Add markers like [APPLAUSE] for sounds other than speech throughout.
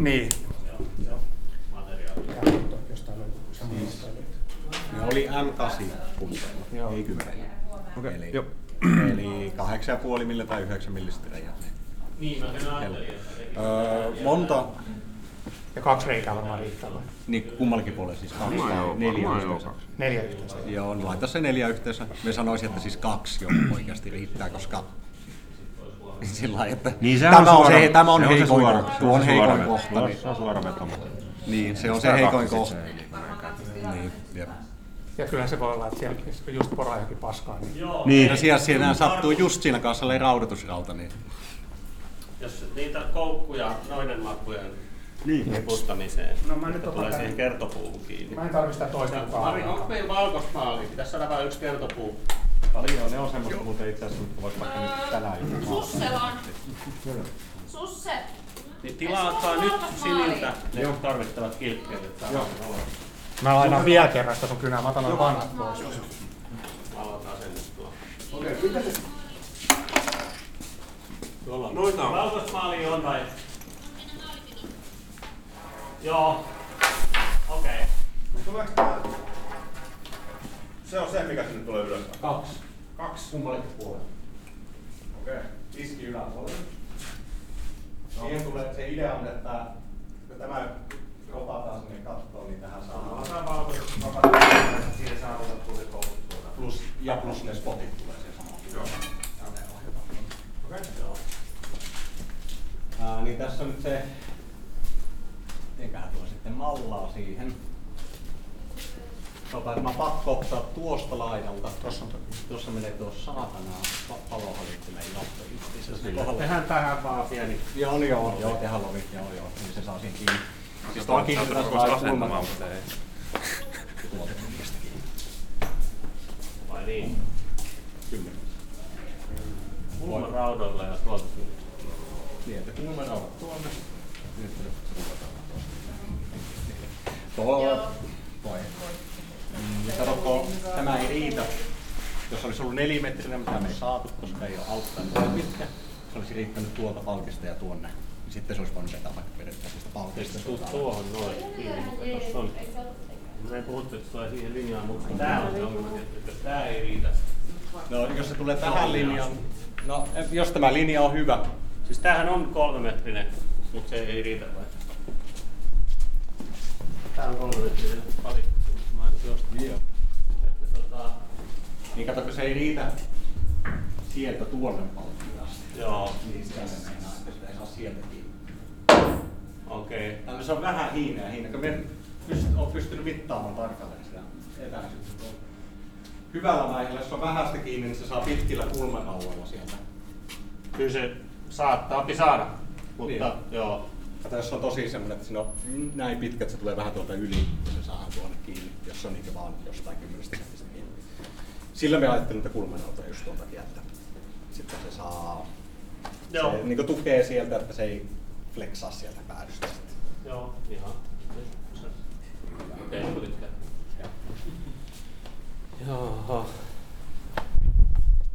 Niin. jostain. Ne oli M8 kuntoilla, ei 10. Okei, Eli, joo. eli 8,5 millä tai 9 millistä reijät. Niin, mä Öö, monta, Ja kaksi reikää varmaan riittää niin kummallakin puolella siis kaksi Varmaan tai joo, neljä varmaan yhteensä. Neljä yhteensä. Joo, laita se neljä yhteensä. Me sanoisin, että siis kaksi jo oikeasti riittää, koska sillä lailla, että Niin se tämä on, suora- se, tämä on se se heikoin, suora- kohta. se tuo on se heikoin suora kohta. Niin, Se on suora veto. niin, se on se heikoin kohta. Niin, jep. Ja kyllähän se voi olla, että siellä jos just porajakin paskaa, niin Joo, Niin, no siellä siinä sattuu just siinä kanssa oli raudoitusrauta, niin Jos niitä koukkuja noiden makkujen Niin. nipustamiseen, No mä nyt tulee siihen kertopuuhun kiinni. mä en tarvi sitä toista Mari, onko meillä valkoista maalia? Pitäisi saada vain yksi kertopuu. Paljon ne on semmoista muuten itse asiassa, mitkä vois vaikka nyt tänään ilman Susselon. Susse. Niin tilatkaa nyt siniltä ne tarvittavat kilkkeet. valot. Mä lainan vielä kerran sitä sun kynää, mä otan noin vanhat pois. Valot asennettua. Tuolla on. Noita on. Maalia on vai? Joo. Okei. Tuleeko tää? Se on se, mikä sinne tulee ylös. Kaksi. Kaksi. Kummallekin puolelle. Okei. Tiski yläpuolelle. Siihen tulee se idea on, että kun tämä ropataan sinne kattoon, niin tähän saadaan Otetaan valkoista. Siihen saa otettua se koukku tuota. plus, ja plus ne spotit tulee siihen samaan. Joo. Joo. Ää, niin tässä on nyt se, mitenköhän tuo sitten mallaa siihen. Tota, että mä pakko ottaa tuosta laidalta. Tuossa, on, tuossa menee tuo saatanaa pa- palohalittimen johto itse asiassa. Tehdään tähän vaan pieni. Joo, niin joo, joo, tehdään lovit, joo, joo, niin se saa siihen kiinni. Siis tuo on kiinni, kiinni tässä saa asentamaan, kulman mutta ei. tuolta niistä kiinni. Vai niin? Kyllä. Kulman raudoilla ja tuolta sinne. Niin, että kulman raudat tuonne. Nyt ruvetaan tuosta. Tuo, voi. Mm, Ja katsokko, tämä ei riitä. Jos olisi ollut nelimetrinen, mutta me ei saatu, koska ei ole altta niin pitkä. Se olisi riittänyt tuolta palkista ja tuonne. Niin Sitten se olisi voinut vetää vaikka periaatteessa sitä palkista. Tuu tuohon noin tossa on. Me ei puhuttu, että se tulee siihen linjaan, mutta tää on se ongelma, että tää ei riitä. No, jos se tulee tähän linjaan, no jos tämä linja on hyvä, Siis tämähän on kolmemetrinen, mutta se ei riitä vai? Tää on kolmemetrinen palikka, niin, Että tota, niin kato, kun se ei riitä sieltä tuonne palkkiin asti. joo, Niin sitä se meinaa, että sitä ei saa sieltä kiinni. okei. Tällä se on vähän hiineä, hiineä, kun me pyst- on pystynyt mittaamaan tarkalleen sitä etäisyyttä. Hyvällä vaiheella, jos on vähästä kiinni, niin se saa pitkillä kulmanauloilla sieltä. Kyllä se saattaa saada, mutta Niin. joo. Jos on tosi semmoinen, että siinä on näin pitkä, että se tulee vähän tuolta yli, ja se saa tuonne kiinni, jos se on niinkö vaan jostain kymmenestä sentistä kiinni. Sillä me ajattelin, että kulmanauta just tuon takia, että sitten se saa, Joo. se niin tukee sieltä, että se ei flexaa sieltä päädystä sitten. Joo, ihan. Okei, niin tykkää. Joo.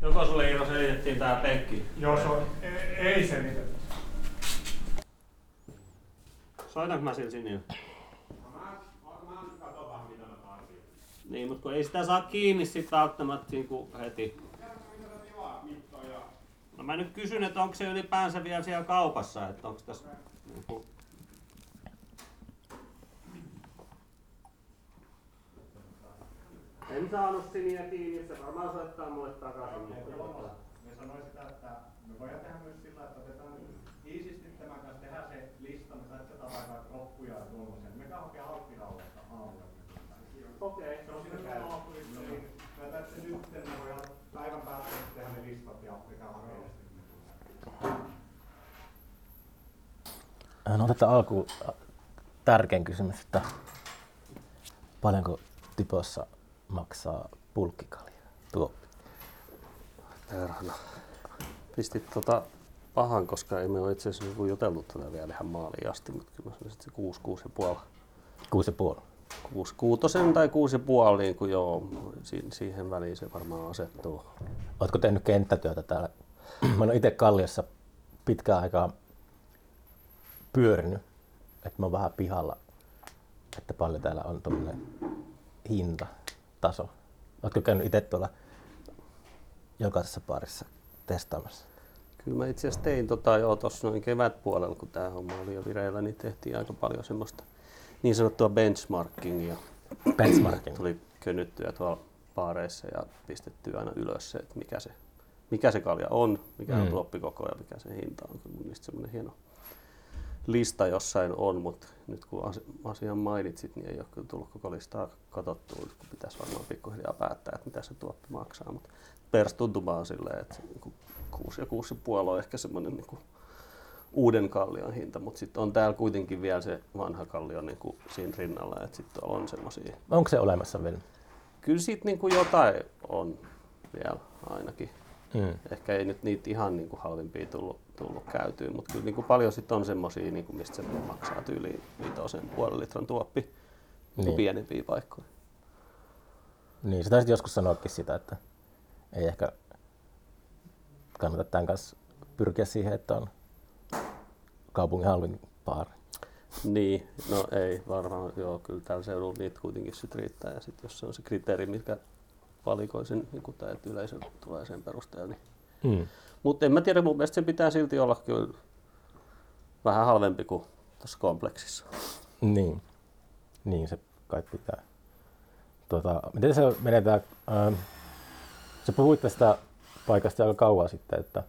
Joko sulle Iiro selitettiin tää penkki? Joo, se on, ei, ei selitetä. Soitanko mä sillä sinne? Niin, mutta kun ei sitä saa kiinni sit välttämättä niin kuin heti. No mä nyt kysyn, että onko se ylipäänsä vielä siellä kaupassa, että onko tässä niin kuin... En saanut siniä kiinni, se varmaan soittaa mulle takaisin. mutta Me sanoin sitä, että me voidaan tehdä myös sillä, että otetaan iisisti tämän kanssa, tehdään se ja. Me aamulla. Okei, Se on siinä käy. Niin, mä tässä nyt me voidaan päivän päästä tehdä ne listat ja me käydään hakemaan sitten. No otetaan alkuun tärkein kysymys, että paljonko typossa maksaa pulkkikalja? Tuoppi. Perhana. Pistit tota pahan, koska ei me ole itse asiassa niinku jutellut tätä vielä ihan maaliin asti, mutta kyllä se 6, 6 ja puoli. Kuusi ja puoli. 6, kuutosen tai 6 ja puoli, niin kuin joo, si- siihen väliin se varmaan asettuu. Oletko tehnyt kenttätyötä täällä? Mä oon itse Kalliossa pitkään aikaa pyörinyt että mä oon vähän pihalla, että paljon täällä on tuommoinen hintataso. Oletko käynyt itse tuolla jokaisessa parissa testaamassa? Kyllä mä itse asiassa tein tota jo tuossa noin kevätpuolella, kun tämä homma oli jo vireillä, niin tehtiin aika paljon semmoista niin sanottua benchmarkingia. Benchmarking. Tuli könnyttyä tuolla baareissa ja pistettyä aina ylös se, että mikä se, mikä se kalja on, mikä on Mm. tuoppikoko ja mikä se hinta on. Kyllä mun mielestä semmoinen hieno lista jossain on, mutta nyt kun asi- asian mainitsit, niin ei ole kyllä tullut koko listaa katsottua, kun pitäisi varmaan pikkuhiljaa päättää, että mitä se tuoppi maksaa. Mutta perstuntuma on silleen, että 6 ja 6,5 on ehkä semmoinen niin kuin uuden kallion hinta, mutta sitten on täällä kuitenkin vielä se vanha kallio niin kuin siinä rinnalla, että sitten on semmoisia. Onko se olemassa vielä? Kyllä siitä niin kuin jotain on vielä ainakin. Mm. Ehkä ei nyt niitä ihan niin kuin halvimpia tullut, tullut käytyä, mutta kyllä niin kuin paljon sitten on semmoisia, niin kuin mistä se maksaa tyyliin viitosen puolen litran tuoppi. Niin. pienempiä paikkoja. Niin, sä taisit joskus sanoakin sitä, että ei ehkä kannata tämän kanssa pyrkiä siihen, että on kaupungin halvin baari. Niin, no ei varmaan, joo, kyllä tällä seudulla niitä kuitenkin sit riittää. Ja sitten jos se on se kriteeri, mikä valikoi sen, niin kuin, tai että yleisö tulee sen perusteella. Niin. Mm. Mutta en mä tiedä, mun mielestä sen pitää silti olla kyllä vähän halvempi kuin tuossa kompleksissa. Niin. Niin, se kai pitää. Tota, miten se menee tää, ähm, sä puhuit tästä paikasta aika kauan sitten, että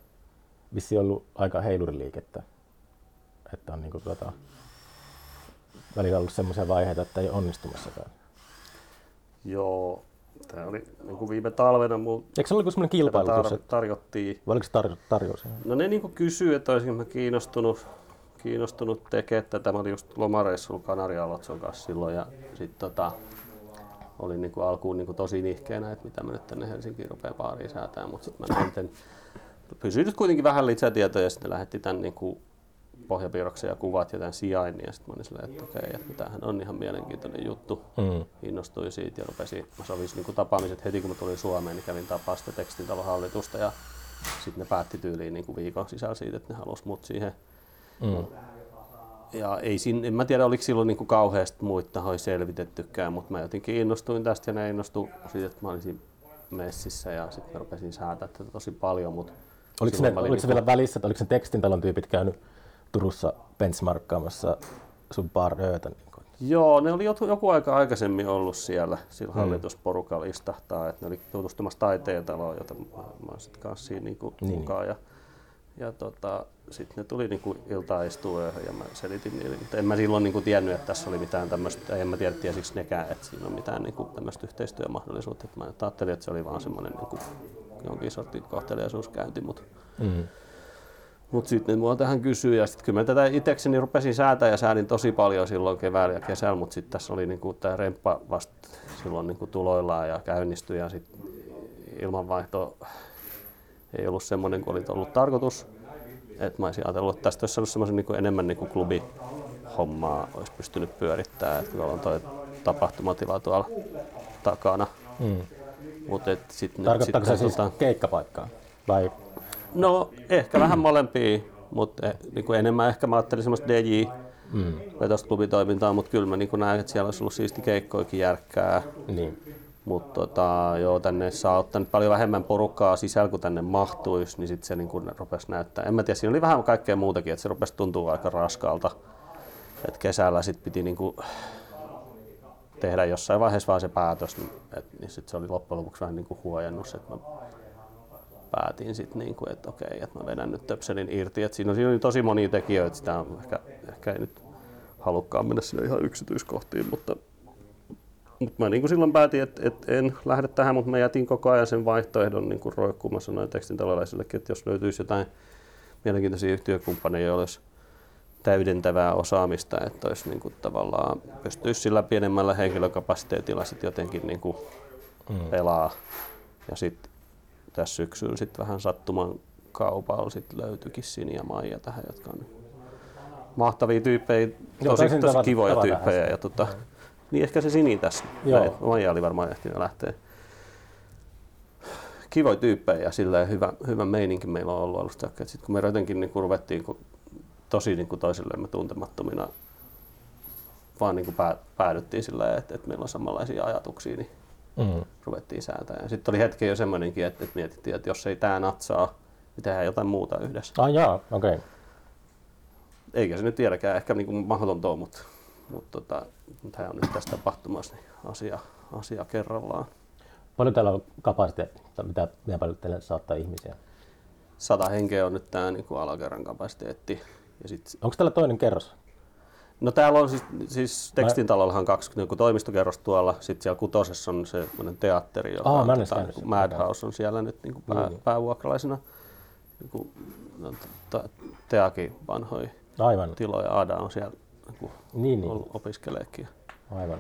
vissi ollut aika heiluriliikettä. Että on niinku tuota, välillä ollut semmoisia vaiheita, että ei ole onnistumassakaan. Joo, tämä oli niin kuin viime talvena mun Eikö se ollut semmoinen kilpailu, tar- tuossa, tarjottiin. vai oliko se tarjous? tarjous? No ne niin kysyy, että olisinko mä kiinnostunut, kiinnostunut tekemään tätä. Mä olin just lomareissulla Kanarialotson kanssa silloin ja sitten tota, olin niin kuin alkuun niin kuin tosi nihkeänä, että mitä mä nyt tänne Helsinkiin rupean baariin säätää, mutta sitten mä näin, pysyin kuitenkin vähän lisätietoja ja sitten lähetti tämän niin kuin pohjapiirroksen ja kuvat ja tämän sijainnin ja sitten mä olin silleen, että okei, että tämähän on ihan mielenkiintoinen juttu. Mm. Innostuin siitä ja rupesin, mä sovisin niin tapaamiset heti kun mä tulin Suomeen, niin kävin tapaa sitä tekstitalon hallitusta ja sitten ne päätti tyyliin niin kuin viikon sisällä siitä, että ne halusi mut siihen. Mm. Ja ei siinä, en mä tiedä oliko silloin niin kuin kauheasti muita tahoja selvitettykään, mutta mä jotenkin innostuin tästä ja ne innostui siitä, että mä olisin messissä ja sitten rupesin säätää tätä tosi paljon. Mutta Oliko, ne, oliko se niinku- vielä välissä, että oliko se tekstintalon tyypit käynyt Turussa benchmarkkaamassa sun bar öötä? Niin kuin? Joo, ne oli joku, aika aikaisemmin ollut siellä, sillä hallitusporukalla istahtaa, että ne oli tutustumassa taiteentaloon, jota mä, mä sitten kanssa siinä niinku Niin. mukaan. Ja, ja tota, sitten ne tuli iltaan istua yöhön ja mä selitin niille, mutta en mä silloin niinku tiennyt, että tässä oli mitään tämmöistä, en mä tiedä tiesikö nekään, että siinä on mitään niinku tämmöistä yhteistyömahdollisuutta. Että mä ajattelin, että se oli vaan semmoinen niinku jonkin sortin kohteliaisuuskäynti, mutta Mm. mutta sitten ne mua tähän kysyy ja sitten kyllä mä tätä itsekseni rupesin säätää ja säädin tosi paljon silloin keväällä ja kesällä, mutta sitten tässä oli niinku tämä remppa vasta silloin niinku tuloillaan ja käynnistyi ja sitten ilmanvaihto ei ollut semmoinen kuin oli ollut tarkoitus. Et mä olisin ajatellut, että tästä olisi ollut semmoisen niinku enemmän niinku klubihommaa olisi pystynyt pyörittämään, että on toi tapahtumatila tuolla takana. Mm. Mut et sit, nyt Tarkoittaako se sitten, siis tota- keikkapaikkaa? Vai? No ehkä vähän molempia, mutta niin kuin enemmän ehkä mä ajattelin semmoista DJ Mm. vetosta klubitoimintaa, mutta kyllä mä niin kuin näen, että siellä olisi ollut siisti keikkoikin järkkää. Niin. Mutta tota, joo, tänne saa ottanut paljon vähemmän porukkaa sisällä kuin tänne mahtuisi, niin sitten se niin kuin rupesi näyttää. En mä tiedä, siinä oli vähän kaikkea muutakin, että se rupesi tuntua aika raskalta. Et kesällä sitten piti niin kuin tehdä jossain vaiheessa vaan se päätös, niin, et, niin sit se oli loppujen lopuksi vähän niin kuin huojennus, että mä päätin sitten, niin kuin, että okei, että mä vedän nyt töpselin irti. Et siinä, siinä oli tosi monia tekijöitä, sitä on ehkä, ehkä ei nyt halukkaan mennä sinne ihan yksityiskohtiin, mutta, mutta mä niin kuin silloin päätin, että, että en lähde tähän, mutta mä jätin koko ajan sen vaihtoehdon niin kuin roikkumaan sanoin tekstintalolaisillekin, että jos löytyisi jotain mielenkiintoisia yhtiökumppaneja, joilla olisi täydentävää osaamista, että olisi niin kuin tavallaan pystyisi sillä pienemmällä henkilökapasiteetilla sit jotenkin niin kuin Mm. pelaa. Ja sitten tässä syksyllä sit vähän sattuman kaupalla sit löytyikin Sini ja Maija tähän, jotka on mahtavia tyyppejä, tosi, tosi kivoja tyyppejä. Ja tota, niin ehkä se Sini tässä. Joo. Maija oli varmaan ehtinyt lähteä. Kivoja tyyppejä ja silleen hyvä, hyvä meininki meillä on ollut alusta. Sitten kun me jotenkin niin ruvettiin kun tosi niin kuin toisillemme tuntemattomina vaan niin kuin pää, päädyttiin sillä että, että meillä on samanlaisia ajatuksia, niin Mm. ruvettiin säätämään. Sitten oli hetki jo semmoinenkin, että, että mietittiin, että jos ei tämä natsaa, niin tehdään jotain muuta yhdessä. Ah jaa, okei. Okay. Eikä se nyt vieläkään ehkä niin kuin mahdotonta ole, mutta, mutta tota, tämä on nyt tässä tapahtumassa niin asia, asia kerrallaan. Paljon täällä on kapasiteettia, mitä, mitä paljon teille saattaa ihmisiä? Sata henkeä on nyt tämä niin kuin alakerran kapasiteetti. Ja sit, Onko täällä toinen kerros? no täällä on siis, siis tekstintalollahan kaksi niin toimistokerros tuolla, sitten siellä kutosessa on se semmoinen teatteri, joka Aa, on, tota, niin. Madhouse on siellä nyt niin kuin pää, Niin. päävuokralaisena. Niin kuin, no, Teakin vanhoja Aivan. tiloja, Ada on siellä kuin, Niin, niin. opiskeleekin. Aivan.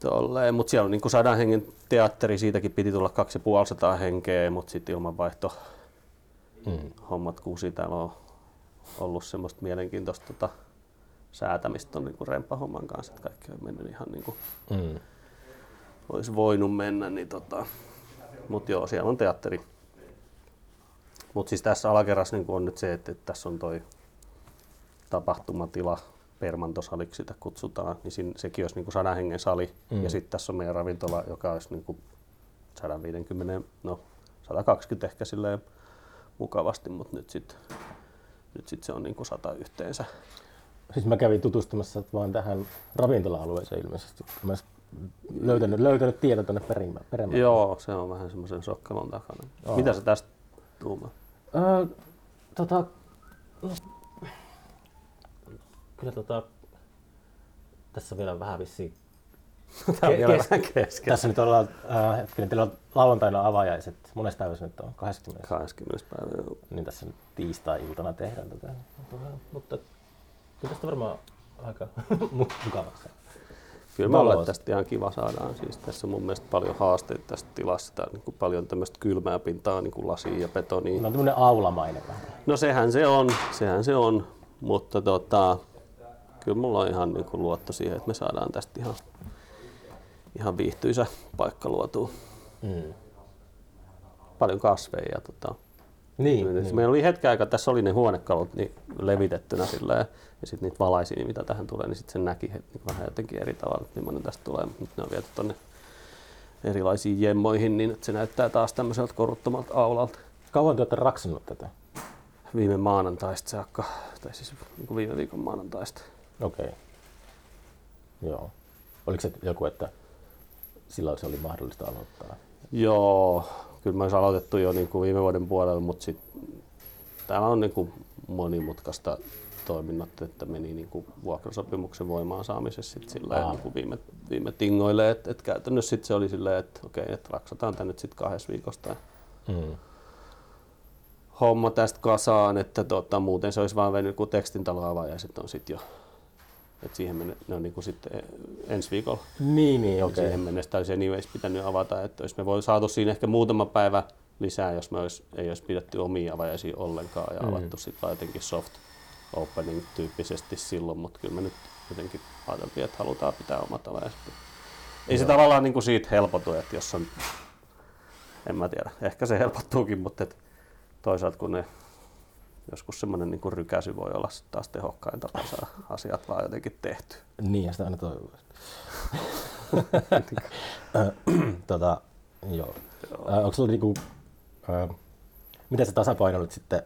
Tolleen, mutta siellä on niin sadan hengen teatteri, siitäkin piti tulla 250 henkeä, mutta sitten ilmanvaihto Mm. hommat kuusi täällä on ollut semmoista mielenkiintoista tota, säätämistä on niin remppahomman kanssa, että kaikki on mennyt ihan niin kuin Mm. olisi voinut mennä, niin tota, mutta joo, siellä on teatteri. Mutta siis tässä alakerrassa niin on nyt se, että, että tässä on toi tapahtumatila, permantosaliksi sitä kutsutaan, niin siinä, sekin olisi niin kuin 100 hengen sali. Mm. Ja sitten tässä on meidän ravintola, joka olisi niin kuin 150, no 120 ehkä silleen mukavasti, mutta nyt sitten nyt sit se on niin kuin 100 yhteensä. Siis mä kävin tutustumassa vaan tähän ravintola-alueeseen ilmeisesti. Mä löytänyt, löytänyt tietä tuonne perimään. perimään. Joo, se on vähän semmoisen sokkelon takana. Aa. Mitä sä tästä tuumaa? Öö, tota, no, kyllä tota, tässä on vielä vähän vissiin. [LAUGHS] Tää on vielä vähän kesken. Tässä nyt ollaan, äh, hetkinen, teillä on lauantaina avajaiset. Monesta päivä se nyt on? 20. 20. päivä. joo. Niin tässä nyt tiistai-iltana tehdään tätä. Mutta kyllä tästä varmaan aika [LAUGHS] mukavassa. Kyllä mä että tästä ihan kiva saadaan. Siis tässä on mun mielestä paljon haasteita tästä tilassa. Tää on niin kuin paljon tämmöistä kylmää pintaa, niin kuin lasia ja betonia. No tämmönen aulamainen vähän. No sehän se on, sehän se on. Mutta tota, kyllä mulla on ihan niin kuin luotto siihen, että me saadaan tästä ihan, ihan viihtyisä paikka luotua. Mm. Paljon kasveja ja tota, Niin, Niin. Meillä oli hetken aikaa, tässä oli ne huonekalut niin levitettynä silleen, ja sitten niitä valaisia, mitä tähän tulee, niin sitten sen näki heti niin vähän jotenkin eri tavalla, että millainen tästä tulee. Mutta nyt ne on viety tuonne erilaisiin jemmoihin, niin että se näyttää taas tämmöiseltä koruttomalta aulalta. Kauan te olette raksannut tätä? Viime maanantaista saakka, tai siis niin viime viikon maanantaista. Okei. Okay. Joo. Oliko se joku, että silloin se oli mahdollista aloittaa? Joo, kyllä me olisi aloitettu jo niin kuin viime vuoden puolella, mutta sit, täällä on niin kuin monimutkaista toiminnot, että meni niin kuin vuokrasopimuksen voimaan saamisessa sit sillä niin kuin viime, viime tingoille, että et käytännössä sit se oli silleen, että okei, että raksataan tämä nyt sitten kahdessa viikosta ja Mm. homma tästä kasaan, että tota, muuten se olisi vaan venyt kuin tekstintalo avajaiset on sitten jo, että siihen menne, ne on niin kuin sitten ensi viikolla. Niin, niin, Okay. okei. Siihen mennessä olisi anyways pitänyt avata, että olisi me voi saatu siinä ehkä muutama päivä lisää, jos me olisi, ei olisi pidetty omia avajaisia ollenkaan ja Mm. avattu sitten jotenkin soft opening tyyppisesti silloin, mutta kyllä me nyt jotenkin ajateltiin, että halutaan pitää omat avajaiset. Ei se tavallaan niin kuin siitä helpotu, että jos on, en mä tiedä, ehkä se helpottuukin, mutta et toisaalta kun ne joskus semmoinen niin rykäsy voi olla taas tehokkain tapa saada asiat vaan jotenkin tehty. Niin, sitä aina toivoo. [LAUGHS] [CLEARS THROAT] tota, joo. Äh, onko sulla niinku, äh, miten sä tasapainoilit sitten,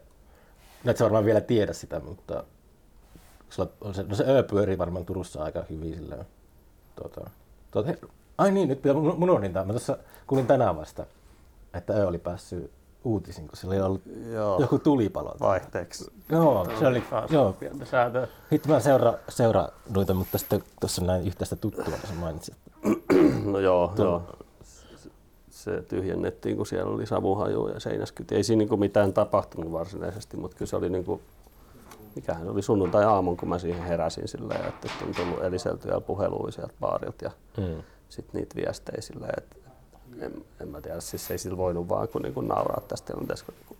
no et sä varmaan vielä tiedä sitä, mutta sulla, on se, no se Ö pyörii varmaan Turussa aika hyvin silleen. Tota, tota, ai niin, nyt pitää, mun mun unohdin. Mä tuossa kuulin tänään vasta, että Ö oli päässyt uutisiin, kun sillä oli ollut Joo, joku tulipalo. vaihteeksi. Joo, se oli, Taas joo, pientä säätöä. Hitto mä seura, seura noita, mutta sitten tuossa näin yhteistä tuttua, kun sä mainitsit. [CLEARS THROAT] No joo, Tuo- joo. Se tyhjennettiin, kun siellä oli savuhaju ja seinäskyti. Ei siinä niinku mitään tapahtunut varsinaisesti, mutta kyllä se oli niinku, mikähän se oli sunnuntai-aamun, kun mä siihen heräsin silleen, että on tullut eliseltyjä puheluja sieltä baarilta ja Mm. sitten niitä viestejä silleen, että en, en mä tiedä, siis ei sillä voinut vaan kun niinku nauraa tästä tilanteesta, kun niinku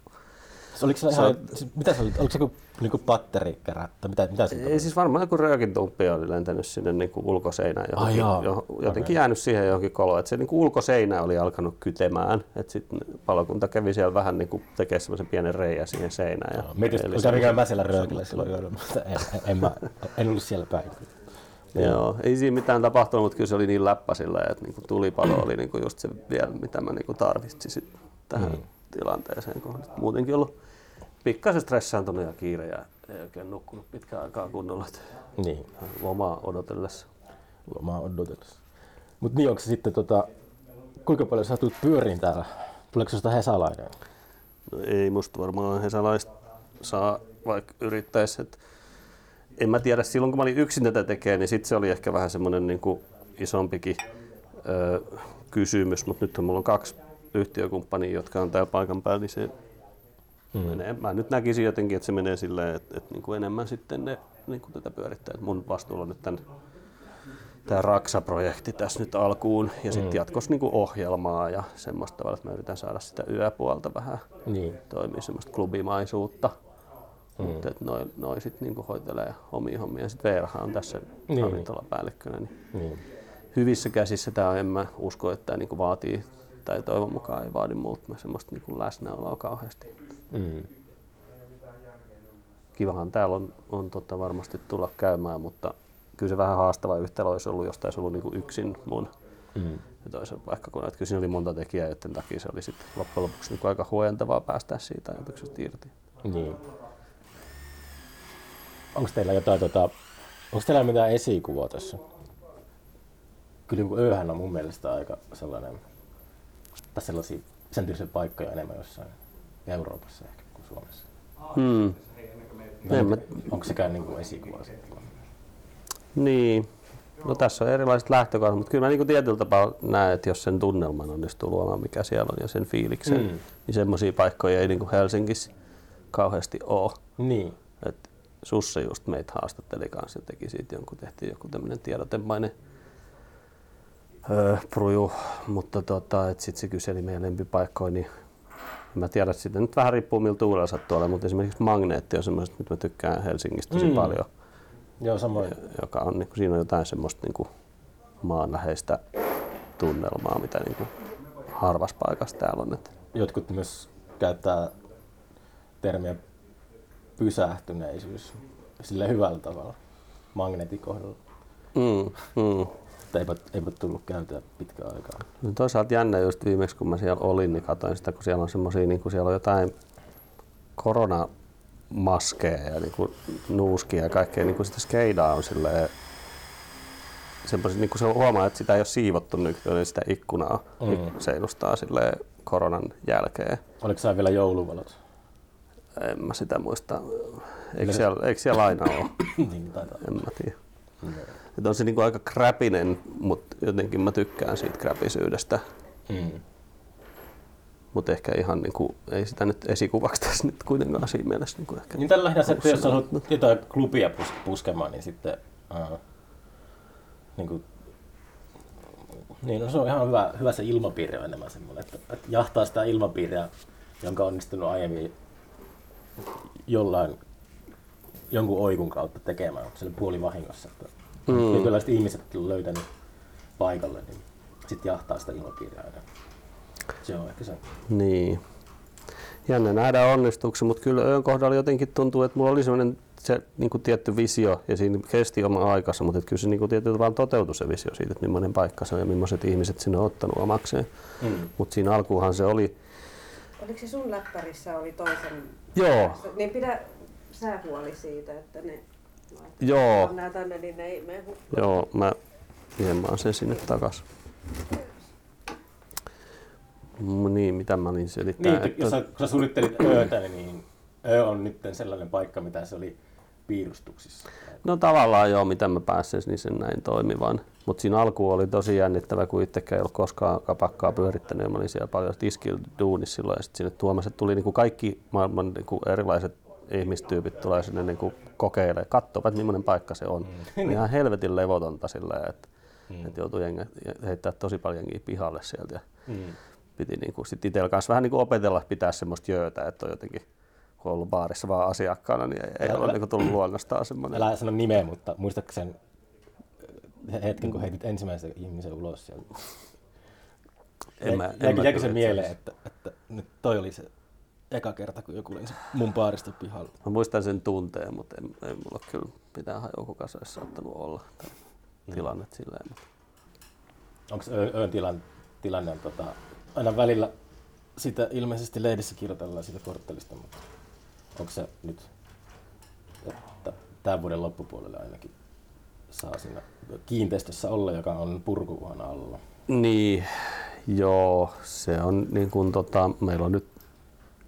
Oliko se Se ihan, on- siis mitä se oli, oliko se joku niinku patterikerä, tai mitä, mitä se Ei siis varmaan joku röökin tumppi oli lentänyt sinne niin kuin ulkoseinään, johonkin, jaa. jo, jotenkin Okei. jäänyt siihen johonkin koloon. Että se niin kuin ulkoseinä oli alkanut kytemään. Että sitten palokunta kävi siellä vähän niin kuin tekemään semmoisen pienen reijän siihen seinään. Ja Mietin, kun se- kävinkään mä siellä röökillä silloin yöllä, mutta en, en, en, mä, en ollut siellä päin. Joo, ei siinä mitään tapahtunut, mutta kyllä se oli niin läppä sillä, että niin tulipalo oli niin kuin just se vielä, mitä mä niin tarvitsin sit tähän Mm. tilanteeseen. Kun muutenkin ollut pikkasen stressaantunut ja kiire ja ei oikein nukkunut pitkään aikaa kunnolla. että Niin, Lomaa odotellessa. lomaa odotellessa. Mutta niin, onko se sitten tota, kuinka paljon sä tulet pyöriin täällä? Tuleeko sinusta hesalainen? No ei musta varmaan hesalaista saa, vaikka yrittäisi. Et en mä tiedä, silloin kun mä olin yksin tätä tekemään, niin sitten se oli ehkä vähän semmoinen niin kuin isompikin ö, kysymys, mutta nyt mulla on kaksi yhtiökumppania, jotka on täällä paikan päällä, niin se Mm. menee. Mä nyt näkisin jotenkin, että se menee silleen, että, että niin kuin enemmän sitten ne niin kuin tätä pyörittää. Et mun vastuulla on nyt tämän, tämä Raksa-projekti tässä nyt alkuun ja sitten Mm. jatkossa niin kuin ohjelmaa ja semmoista tavalla, että mä yritän saada sitä yöpuolta vähän Niin. toimii semmoista klubimaisuutta. Mm. Mm. Mutta noi, noi sitten niinku hoitelee omia hommia. Sitten Veerahan on tässä Niin. ravintolapäällikkönä. Niin Niin. hyvissä käsissä tämä en mä usko, että tämä niinku vaatii, tai toivon mukaan ei vaadi muut semmoista niinku läsnäoloa kauheasti. Mm. Kivahan täällä on, on tota varmasti tulla käymään, mutta kyllä se vähän haastava yhtälö olisi ollut, jos olisi ollut niinku yksin mun Mm. ja toisen paikkakunnan. Että kyllä siinä oli monta tekijää, joiden takia se oli sitten loppujen lopuksi niinku aika huojentavaa päästä siitä ajatuksesta irti. Niin. Onko teillä jotain, tota, onko teillä mitään esikuvaa tässä? Kyllä niin Ööhän on mun mielestä aika sellainen, tai sellaisia sen tyylisiä paikkoja enemmän jossain Euroopassa ehkä kuin Suomessa. Hmm. En mä, Onko sekään niin kuin esikuva? Niin. No tässä on erilaiset lähtökohdat, mutta kyllä mä niin tietyllä tapaa näen, että jos sen tunnelman onnistuu luomaan, mikä siellä on, ja sen fiiliksen, mm. niin semmoisia paikkoja ei niin kuin Helsingissä kauheasti ole. Niin. Et Susse just meitä haastatteli kanssa ja teki siitä jonkun, tehtiin joku tämmöinen tiedotemainen öö, pruju, mutta tota, et sit se kyseli meidän lempipaikkoja, niin en mä tiedä, sitä nyt vähän riippuu miltä tuulella sattuu mutta esimerkiksi Magneetti on semmoista, mitä mä tykkään Helsingistä tosi mm. paljon Joo, samoin. joka on, niin kuin, siinä on jotain semmoista niin kuin, maanläheistä tunnelmaa, mitä niin kuin, harvassa paikassa täällä on. Että, Jotkut myös käyttää termiä pysähtyneisyys sille hyvällä tavalla magneetin kohdalla. mm, mm. Että eipä, eipä tullut käytyä pitkään aikaa. No toisaalta jännä just viimeksi, kun mä siellä olin, niin katsoin sitä, kun siellä on semmoisia, niin kuin siellä on jotain koronamaskeja ja niin kuin nuuskia ja kaikkea, niin kuin sitä skeidaa on silleen, semmoiset, niin kuin se huomaa, että sitä ei ole siivottu nykyään, niin sitä ikkunaa Mm. seinustaa silleen koronan jälkeen. Oliko siellä vielä jouluvalot? En mä sitä muista. Eikö siellä, eikö siellä aina ole? [COUGHS] niin taitaa. En mä tiedä. Mm. Et on se niinku aika kräpinen, mutta jotenkin mä tykkään siitä kräpisyydestä. Mm. Mutta ehkä ihan niinku, ei sitä nyt esikuvaksi tässä nyt kuitenkaan siinä mielessä niinku ehkä. Niin tällä lähinnä se, että jos haluat jotain klubia pus- puskemaan, niin sitten uh, niin kuin, niin no se on ihan hyvä, hyvä se ilmapiiri on enemmän semmoinen, että, että jahtaa sitä ilmapiiriä, jonka on onnistunut aiemmin jollain jonkun oikun kautta tekemään, sille puolivahingossa. Että Mm. Tietynlaiset ihmiset on löytänyt paikalle, niin sitten jahtaa sitä aina. Se on ehkä se. Niin. Jännä nähdä onnistuksen, mutta kyllä Öön kohdalla jotenkin tuntuu, että mulla oli sellainen se niin kuin tietty visio ja siinä kesti oma aikansa, mutta että kyllä se niin kuin tietyllä tavalla toteutui se visio siitä, että millainen paikka se on ja millaiset ihmiset sinne on ottanut omakseen. Mm. Mutta siinä alkuunhan se oli, Oliko se sun läppärissa oli toisen? joo, Niin pidä sä huoli siitä, että ne joo, on nää tänne, niin ne ei mene hukkaan. joo, mä vien vaan sen sinne takas. Niin, mitä mä olin selittää, Niin, että jos sä, kun sä suunnittelit öötä, niin öö on nyt sellainen paikka, mitä se oli piirustuksissa. No tavallaan joo, mitä mä pääsin niin sen näin toimivan. Mutta siinä alku oli tosi jännittävä, kun itsekään ei ollut koskaan kapakkaa pyörittänyt. ja Mä olin siellä paljon tiskillä duunissa silloin ja sitten sinne tuomassa tuli niinku kaikki maailman niinku erilaiset ihmistyypit tulee sinne niinku kokeilemaan, katsovat millainen paikka se on. Mm. Ihan helvetin levotonta sillä että mm. et joutui jengä, heittää tosi paljon jengiä pihalle sieltä. Ja Mm. piti niinku sit itsellä kanssa vähän niinku opetella pitää semmoista jöötä, että on jotenkin kun on ollut baarissa vaan asiakkaana, niin ei, ei Älä- ole niinku tullut luonnostaan semmoinen. Älä sano nimeä, mutta muistatko sen hetken, kun heitit ensimmäisen ihmisen ulos sieltä? En mä- en Jäikö, mä jäikö se mieleen, että, että nyt toi oli se eka kerta, kun joku lensi mun baarista pihalla? Mä muistan sen tunteen, mutta ei, ei mulla kyllä mitään hajua, kuka se olisi saattanut olla. tilanne silleen. Onko Öön tilan, tilanne on tota, aina välillä sitä ilmeisesti lehdissä kirjoitellaan siitä korttelista, mutta onko se nyt, että tämän vuoden loppupuolelle ainakin saa siinä kiinteistössä olla, joka on purkuuhan alla? Niin, joo, se on niin kuin tota, meillä on nyt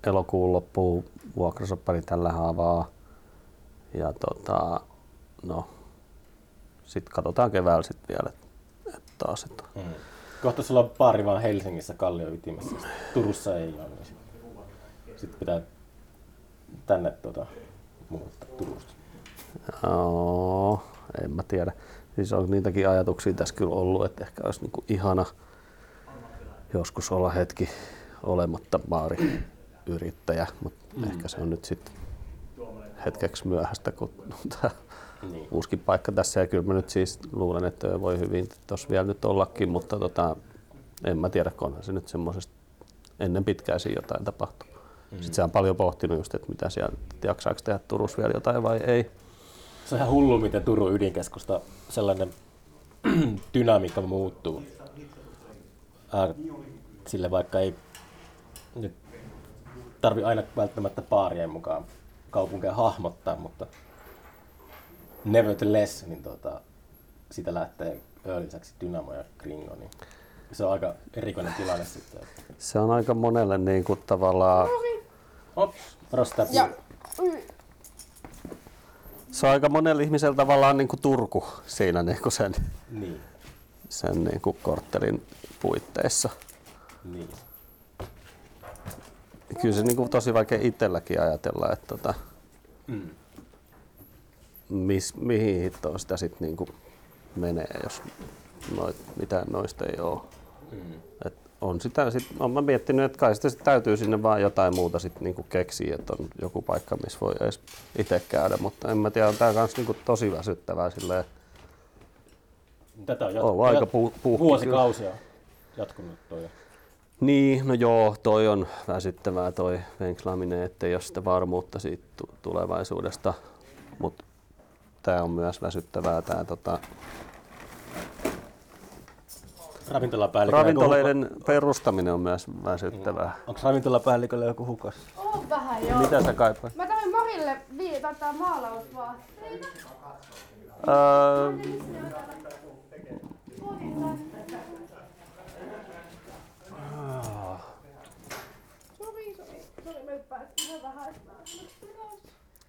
elokuun loppuun vuokrasoppari tällä haavaa. Ja tota, no, sitten katsotaan keväällä sitten vielä, että et taas, että Mm. Kohta sulla on baari vaan Helsingissä Kallion ytimessä. Turussa ei ole, niin sitten sit pitää tänne tota, muuttaa Turusta. Joo, en mä tiedä. Siis on niitäkin ajatuksia tässä kyllä ollut, että ehkä olisi niinku ihana joskus olla hetki olematta baariyrittäjä, mutta mm. ehkä se on nyt sitten hetkeksi myöhäistä, kun tämä Niin. uuskin paikka tässä. Ja kyllä mä nyt siis luulen, että voi hyvin tuossa vielä nyt ollakin, mutta tota, en mä tiedä, kun onhan se nyt semmoisesta ennen pitkään siinä jotain tapahtuu. Mm. Sitten se on paljon pohtinut just, että mitä siellä, jaksaako tehdä Turussa vielä jotain vai ei. Se on ihan hullu, miten Turun ydinkeskusta sellainen [CLEARS THROAT] dynamiikka muuttuu. Sille vaikka ei nyt tarvi aina välttämättä baarien mukaan kaupunkeja hahmottaa, mutta nevertheless, niin tota, siitä lähtee lisäksi Dynamo ja Gringo, niin se on aika erikoinen tilanne sitten. Se on aika monelle niin kuin tavallaan, ops, rostaa Ja se on aika monelle ihmiselle tavallaan niin kuin Turku siinä niin kuin sen, Niin, sen niin kuin korttelin puitteissa. niin. Kyllä se niin kuin tosi vaikea itselläkin ajatella, että tota, Mm. mis, mihin hittoon sitä sitten niin kuin menee, jos noit, mitään noista ei ole. Mm. Et on sitä, sit, on mä miettinyt, että kai sitä sit täytyy sinne vaan jotain muuta sit niinku keksiä, että on joku paikka, missä voi edes itse käydä, mutta en mä tiedä, tämä on kans niinku tosi väsyttävää silleen, Tätä on, on aika pu, puhki vuosikausia jatkunut toi. Niin, no joo, toi on väsyttävää toi venkslaaminen, ettei ole sitä varmuutta siitä tu- tulevaisuudesta, mutta tämä on myös väsyttävää tämä tota, Ravintolapäälliköllä ravintoloiden perustaminen on myös väsyttävää. Onko ravintolapäälliköllä joku hukas? on vähän joo. Mitä sä kaipaat? Mä kävin Marille vii, tota, maalausvaatteita. Öö.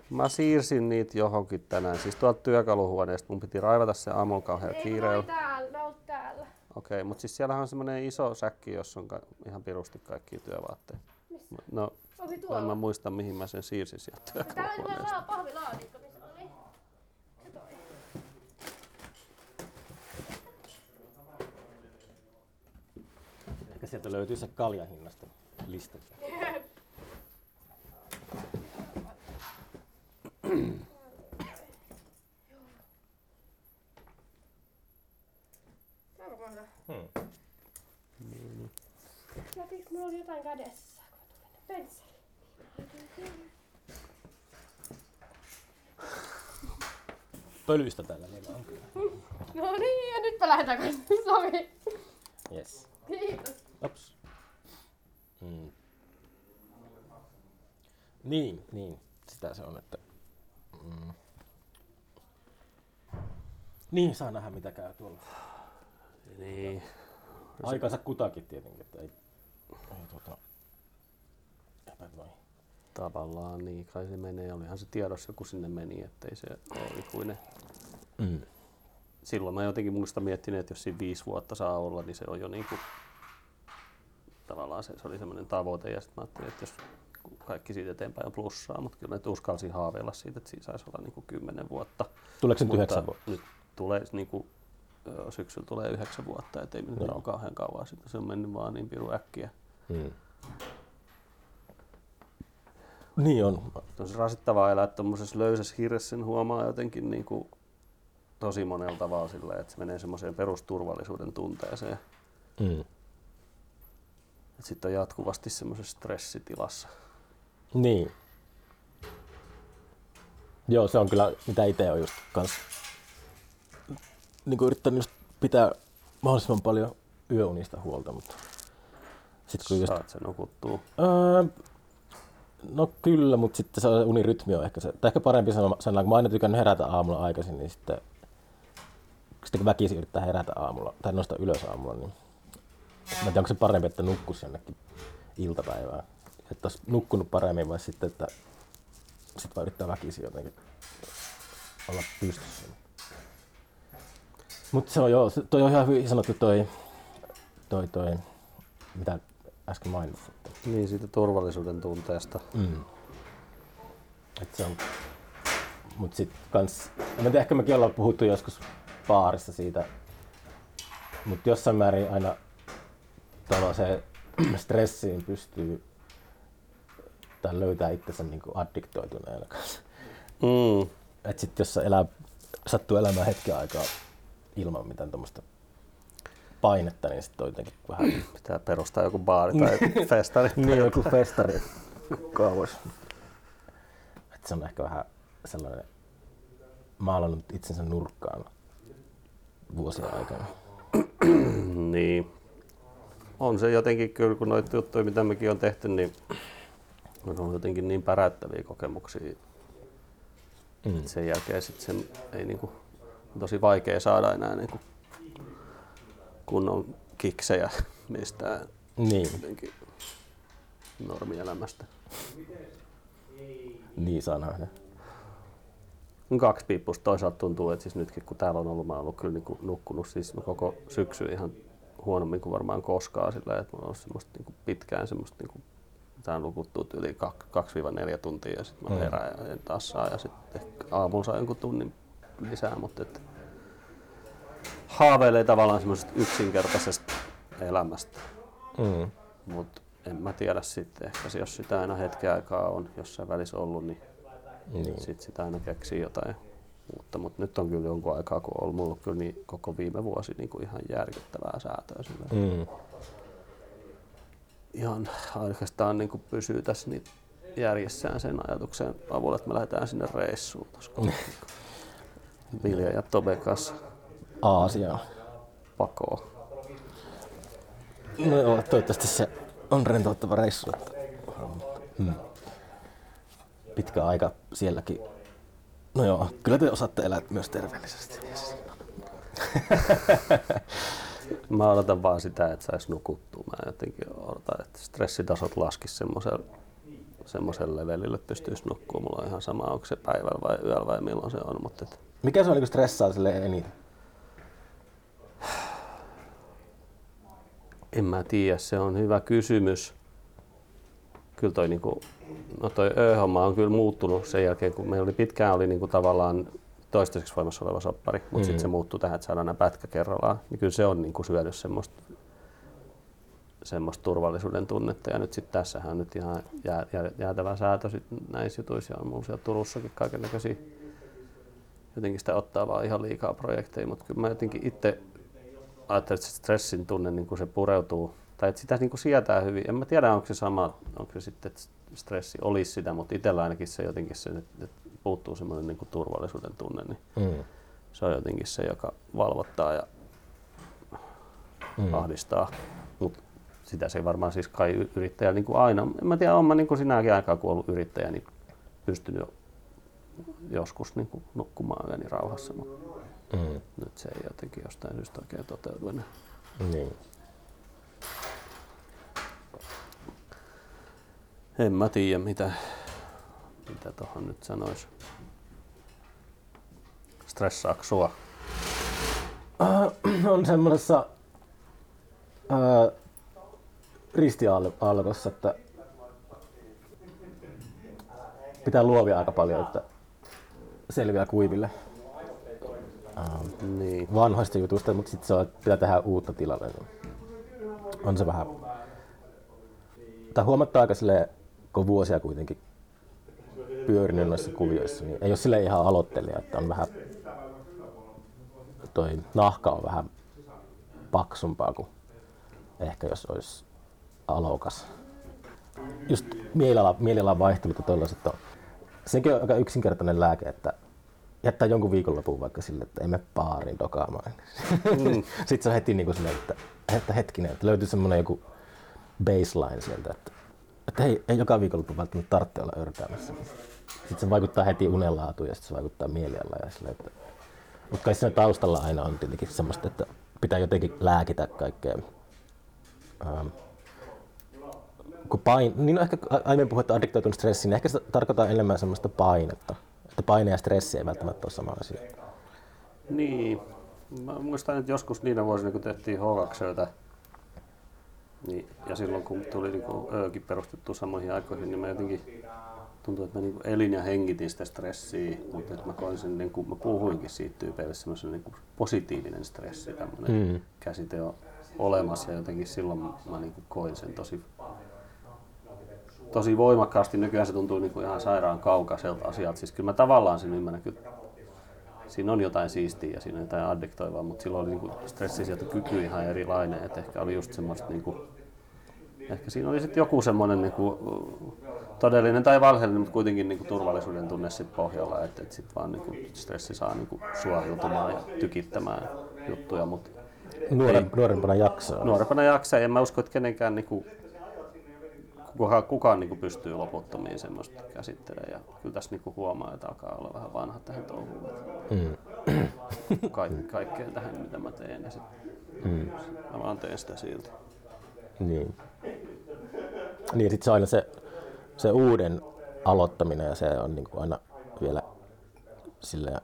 Mä siirsin niitä johonkin tänään. Siis tuolta työkaluhuoneesta mun piti raivata se aamulla kauhean Ei, ne kiireellä. oli täällä, ne on täällä. Okei, mutta siis siellähän on semmoinen iso säkki, jossa on ka- ihan pirusti kaikki työvaatteet. Missä? No, Oli en mä tuolla. muista mihin mä sen siirsin sieltä Täällä oli työkaluhuoneesta. vielä pahvilaatikko, missä oli. Se toi. Ehkä sieltä löytyy se kaljahinnasta lista. [CLEARS THROAT] Hyvä. Hmm. Nätiinkö mulla oli jotain kädessä, kun mä tulin? Pensseli. Pölyistä tällä meillä on kyllä. No niin, ja nyt mä lähden takaisin. Sori. Yes. Kiitos. Ops. Mm. Niin, niin. Sitä se on, että... Mm. Niin, saa nähdä mitä käy tuolla. Niin. Aikansa kutakin tietenkin, että ei... ei tuota, epäröi. Tavallaan niin, kai se menee. Olihan se tiedossa, kun sinne meni, ettei se ole ikuinen. Mm. Silloin mä jotenkin muista miettinyt, että jos siinä viisi vuotta saa olla, niin se on jo niin kuin, tavallaan se, se oli semmoinen tavoite. Ja sitten mä ajattelin, että jos kaikki siitä eteenpäin on plussaa, mutta kyllä mä nyt uskalsin haaveilla siitä, että siinä saisi olla niin kuin kymmenen vuotta. Tuleeko se nyt Mutta yhdeksän vuotta? Nyt tulee niin kuin, syksyllä tulee yhdeksän vuotta, ettei mennyt Joo. niin kauhean kauan sitten. Se on mennyt vaan niin piru äkkiä. Mm. Niin on. On se rasittavaa elää tuommoisessa löysässä hirressä, sen huomaa jotenkin niin kuin tosi monella tavalla silleen, että se menee semmoiseen perusturvallisuuden tunteeseen. Mm. Sitten on jatkuvasti semmoisessa stressitilassa. Niin. Joo, se on kyllä, mitä itse on just kans niin yrittänyt just pitää mahdollisimman paljon yöunista huolta, mutta sitten kun just, Saat sen nukuttua. öö, no kyllä, mutta sitten se unirytmi on ehkä se, tai ehkä parempi sanoa, sanoa kun mä aina tykännyt herätä aamulla aikaisin, niin sitten, sitten kun väkisin yrittää herätä aamulla tai nostaa ylös aamulla, niin mä en tiedä, onko se parempi, että nukkuisi jonnekin iltapäivään. Että olisi nukkunut paremmin vai sitten, että sitten vaan yrittää väkisin jotenkin olla pystyssä. Mutta se on joo, toi on ihan hyvin sanottu toi, toi, toi mitä äsken mainitsit. Niin siitä turvallisuuden tunteesta. Mm. Et se on, mut sit kans, mä tiedä, ehkä mekin ollaan puhuttu joskus baarissa siitä, mutta jossain määrin aina se [CLEARS THROAT] stressiin pystyy tai löytää itsensä niinku addiktoituneena kanssa. Mm. Et sit jos elää, sattuu elämään hetken aikaa ilman mitään tuommoista painetta, niin sitten on jotenkin vähän Pitää perustaa joku baari tai [LAUGHS] festari. niin joku festari kauas. Et se on ehkä vähän sellainen maalannut itsensä nurkkaan vuosien aikana. niin. On se jotenkin kyllä, kun noita juttuja, mitä mekin on tehty, niin on jotenkin niin päräyttäviä kokemuksia. Mm. Sen jälkeen sit sen ei niinku, tosi vaikea saada enää niinku kunnon kiksejä [LAUGHS] mistään Niin, normielämästä. niin saa nähdä. Kaksi piippusta. Toisaalta tuntuu, että siis nytkin kun täällä on ollut, mä oon ollut kyllä niin nukkunut siis koko syksy ihan huonommin kuin varmaan koskaan sillä, että mulla on ollut semmoista niin pitkään semmoista niin kuin, on nukuttu yli 2-4 tuntia ja sitten mä Mm. herään ja en taas saa ja sitten aamulla saa jonkun tunnin lisää, mutta että haaveilee tavallaan semmoisesta yksinkertaisesta elämästä. Mm. Mutta en mä tiedä sitten, ehkä jos sitä aina hetken aikaa on jossain välissä ollut, niin Niin. sitten sitä aina keksii jotain uutta. Mutta nyt on kyllä jonkun aikaa, kun on ollut mulla kyllä niin koko viime vuosi niin kuin ihan järkyttävää säätöä. Mm. Ihan oikeastaan niin kuin pysyy tässä niin järjessään sen ajatuksen avulla, että me lähdetään sinne reissuun. Koska [LAUGHS] Vilja ja Tobe kanssa Aasiaa. pakoon. No joo, toivottavasti se on rentouttava reissu. Että, mm. Pitkä aika sielläkin. No joo, kyllä te osaatte elää myös terveellisesti. [LAUGHS] Mä odotan vaan sitä, että saisi nukuttua. Mä jotenkin odotan, että stressitasot laskisi semmoiselle semmoiselle levelille, että pystyisi nukkumaan. Mulla on ihan sama, onko se päivällä vai yöllä vai milloin se on. Mutta et, Mikä se on niin stressaa sille eniten? en mä tiedä, se on hyvä kysymys. Kyllä toi, niinku, no toi Ö-homma on kyllä muuttunut sen jälkeen, kun meillä oli pitkään oli niinku tavallaan toistaiseksi voimassa oleva soppari, mutta mm. Mm. sitten se muuttui tähän, että saadaan nämä pätkä kerrallaan. Niin kyllä se on niinku syönyt semmoista semmoista turvallisuuden tunnetta. Ja nyt sitten tässähän on nyt ihan jää, jää, jäätävä säätö sit näissä jutuissa. Ja on mulla siellä Turussakin kaikenlaisia jotenkin sitä ottaa vaan ihan liikaa projekteja, mutta kyllä mä jotenkin itse ajattelen, että se stressin tunne niin kun se pureutuu, tai että sitä niin kuin sietää hyvin. En mä tiedä, onko se sama, onko se sitten, että stressi olisi sitä, mutta itsellä ainakin se jotenkin se, että puuttuu semmoinen niin kuin turvallisuuden tunne, niin Mm. se on jotenkin se, joka valvottaa ja Mm. ahdistaa. Mut sitä se varmaan siis kai yrittäjä niin kuin aina, en mä tiedä, olen mä niin kuin sinäkin aikaa, kun ollut yrittäjä, niin pystynyt joskus niin kuin nukkumaan yöni rauhassa, mutta Mm. nyt se ei jotenkin jostain syystä oikein toteudu enää. Niin. En mä tiedä, mitä, mitä tuohon nyt sanois. Stressaako sua? Äh, [CLEARS THROAT] on semmoisessa äh, ristiaallokossa, että pitää luovia aika paljon, että selviää kuiville ähm, Niin. vanhoista jutuista, mutta sitten pitää tehdä uutta tilalle. On se vähän... Tai huomattaa aika silleen, kun vuosia kuitenkin pyörinyt noissa kuvioissa, niin ei ole sille ihan aloittelija, että on vähän toi nahka on vähän paksumpaa kuin ehkä jos olisi alokas. Just mieliala, mielialan vaihtelut ja tollaiset on. Sekin on aika yksinkertainen lääke, että jättää jonkun viikonlopun vaikka sille, että emme baariin dokaamaan. Mm. [LAUGHS] Sitten se on heti niin kuin silleen, että, että hetkinen, että löytyy semmoinen joku baseline sieltä, että, että ei, ei joka viikonloppu välttämättä tarvitse olla örkäämässä. Sitten se vaikuttaa heti unenlaatuun ja sitten se vaikuttaa mielialaan. Ja silleen, että, mutta kai siinä taustalla aina on tietenkin semmoista, että pitää jotenkin lääkitä kaikkea. Ähm, kun pain, niin no ehkä aiemmin puhuttu addiktoitunut stressiin, niin ehkä se tarkoittaa enemmän semmoista painetta. Että paine ja stressi ei välttämättä ole sama asia. Niin. Mä muistan, että joskus niinä vuosina, kun tehtiin H2 niin, ja silloin kun tuli niin kuin Öökin perustettu samoihin aikoihin, niin mä jotenkin tuntui, että mä niin elin ja hengitin sitä stressiä, mutta että mä koin sen, niin kuin mä puhuinkin siitä tyypeille semmoisen niin kuin positiivinen stressi, tämmöinen Mm. käsite on olemassa ja jotenkin silloin mä niin kuin koin sen tosi, tosi voimakkaasti. Nykyään se tuntuu niin kuin ihan sairaan kaukaiselta asialta. Siis kyllä mä tavallaan sen ymmärrän, kyllä siinä on jotain siistiä ja siinä on jotain addiktoivaa, mutta silloin oli niinku stressisietokyky ihan erilainen, että ehkä oli just semmoista niinku, ehkä siinä oli sitten joku semmoinen niinku, todellinen tai valheellinen, mutta kuitenkin niinku turvallisuuden tunne sit pohjalla, että et sit vaan niinku stressi saa niinku suoriutumaan ja tykittämään juttuja, mutta Nuoren, nuorempana jaksaa. nuorempana jaksaa ja en mä usko, että kenenkään niinku, kukaan, kukaan niinku pystyy loputtomiin semmoista käsittelemään ja kyllä tässä niinku huomaa, että alkaa olla vähän vanha tähän touhuun. Mm. [COUGHS] Kaik, kaikkeen tähän, mitä mä teen. Ja sit Mm. mä vaan teen sitä silti. Niin. Niin, sitten se aina se, se uuden aloittaminen ja se on niin kuin aina vielä sille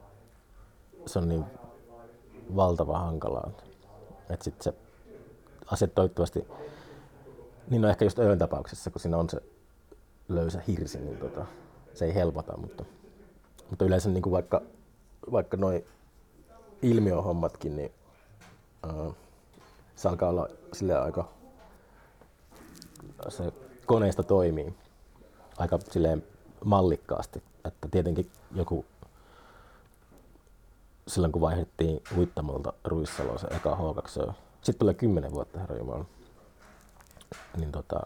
se on niin valtava hankalaa. Että sitten se asiat toivottavasti, niin no ehkä just öön tapauksessa, kun siinä on se löysä hirsi, niin tota, se ei helpota, mutta, mutta yleensä niin kuin vaikka, vaikka noin ilmiöhommatkin, niin uh, se alkaa olla sille aika se koneisto toimii aika silleen mallikkaasti. Että tietenkin joku silloin kun vaihdettiin Uittamolta Ruissaloon se eka H2, sitten tulee kymmenen vuotta herra Jumala. Niin tota,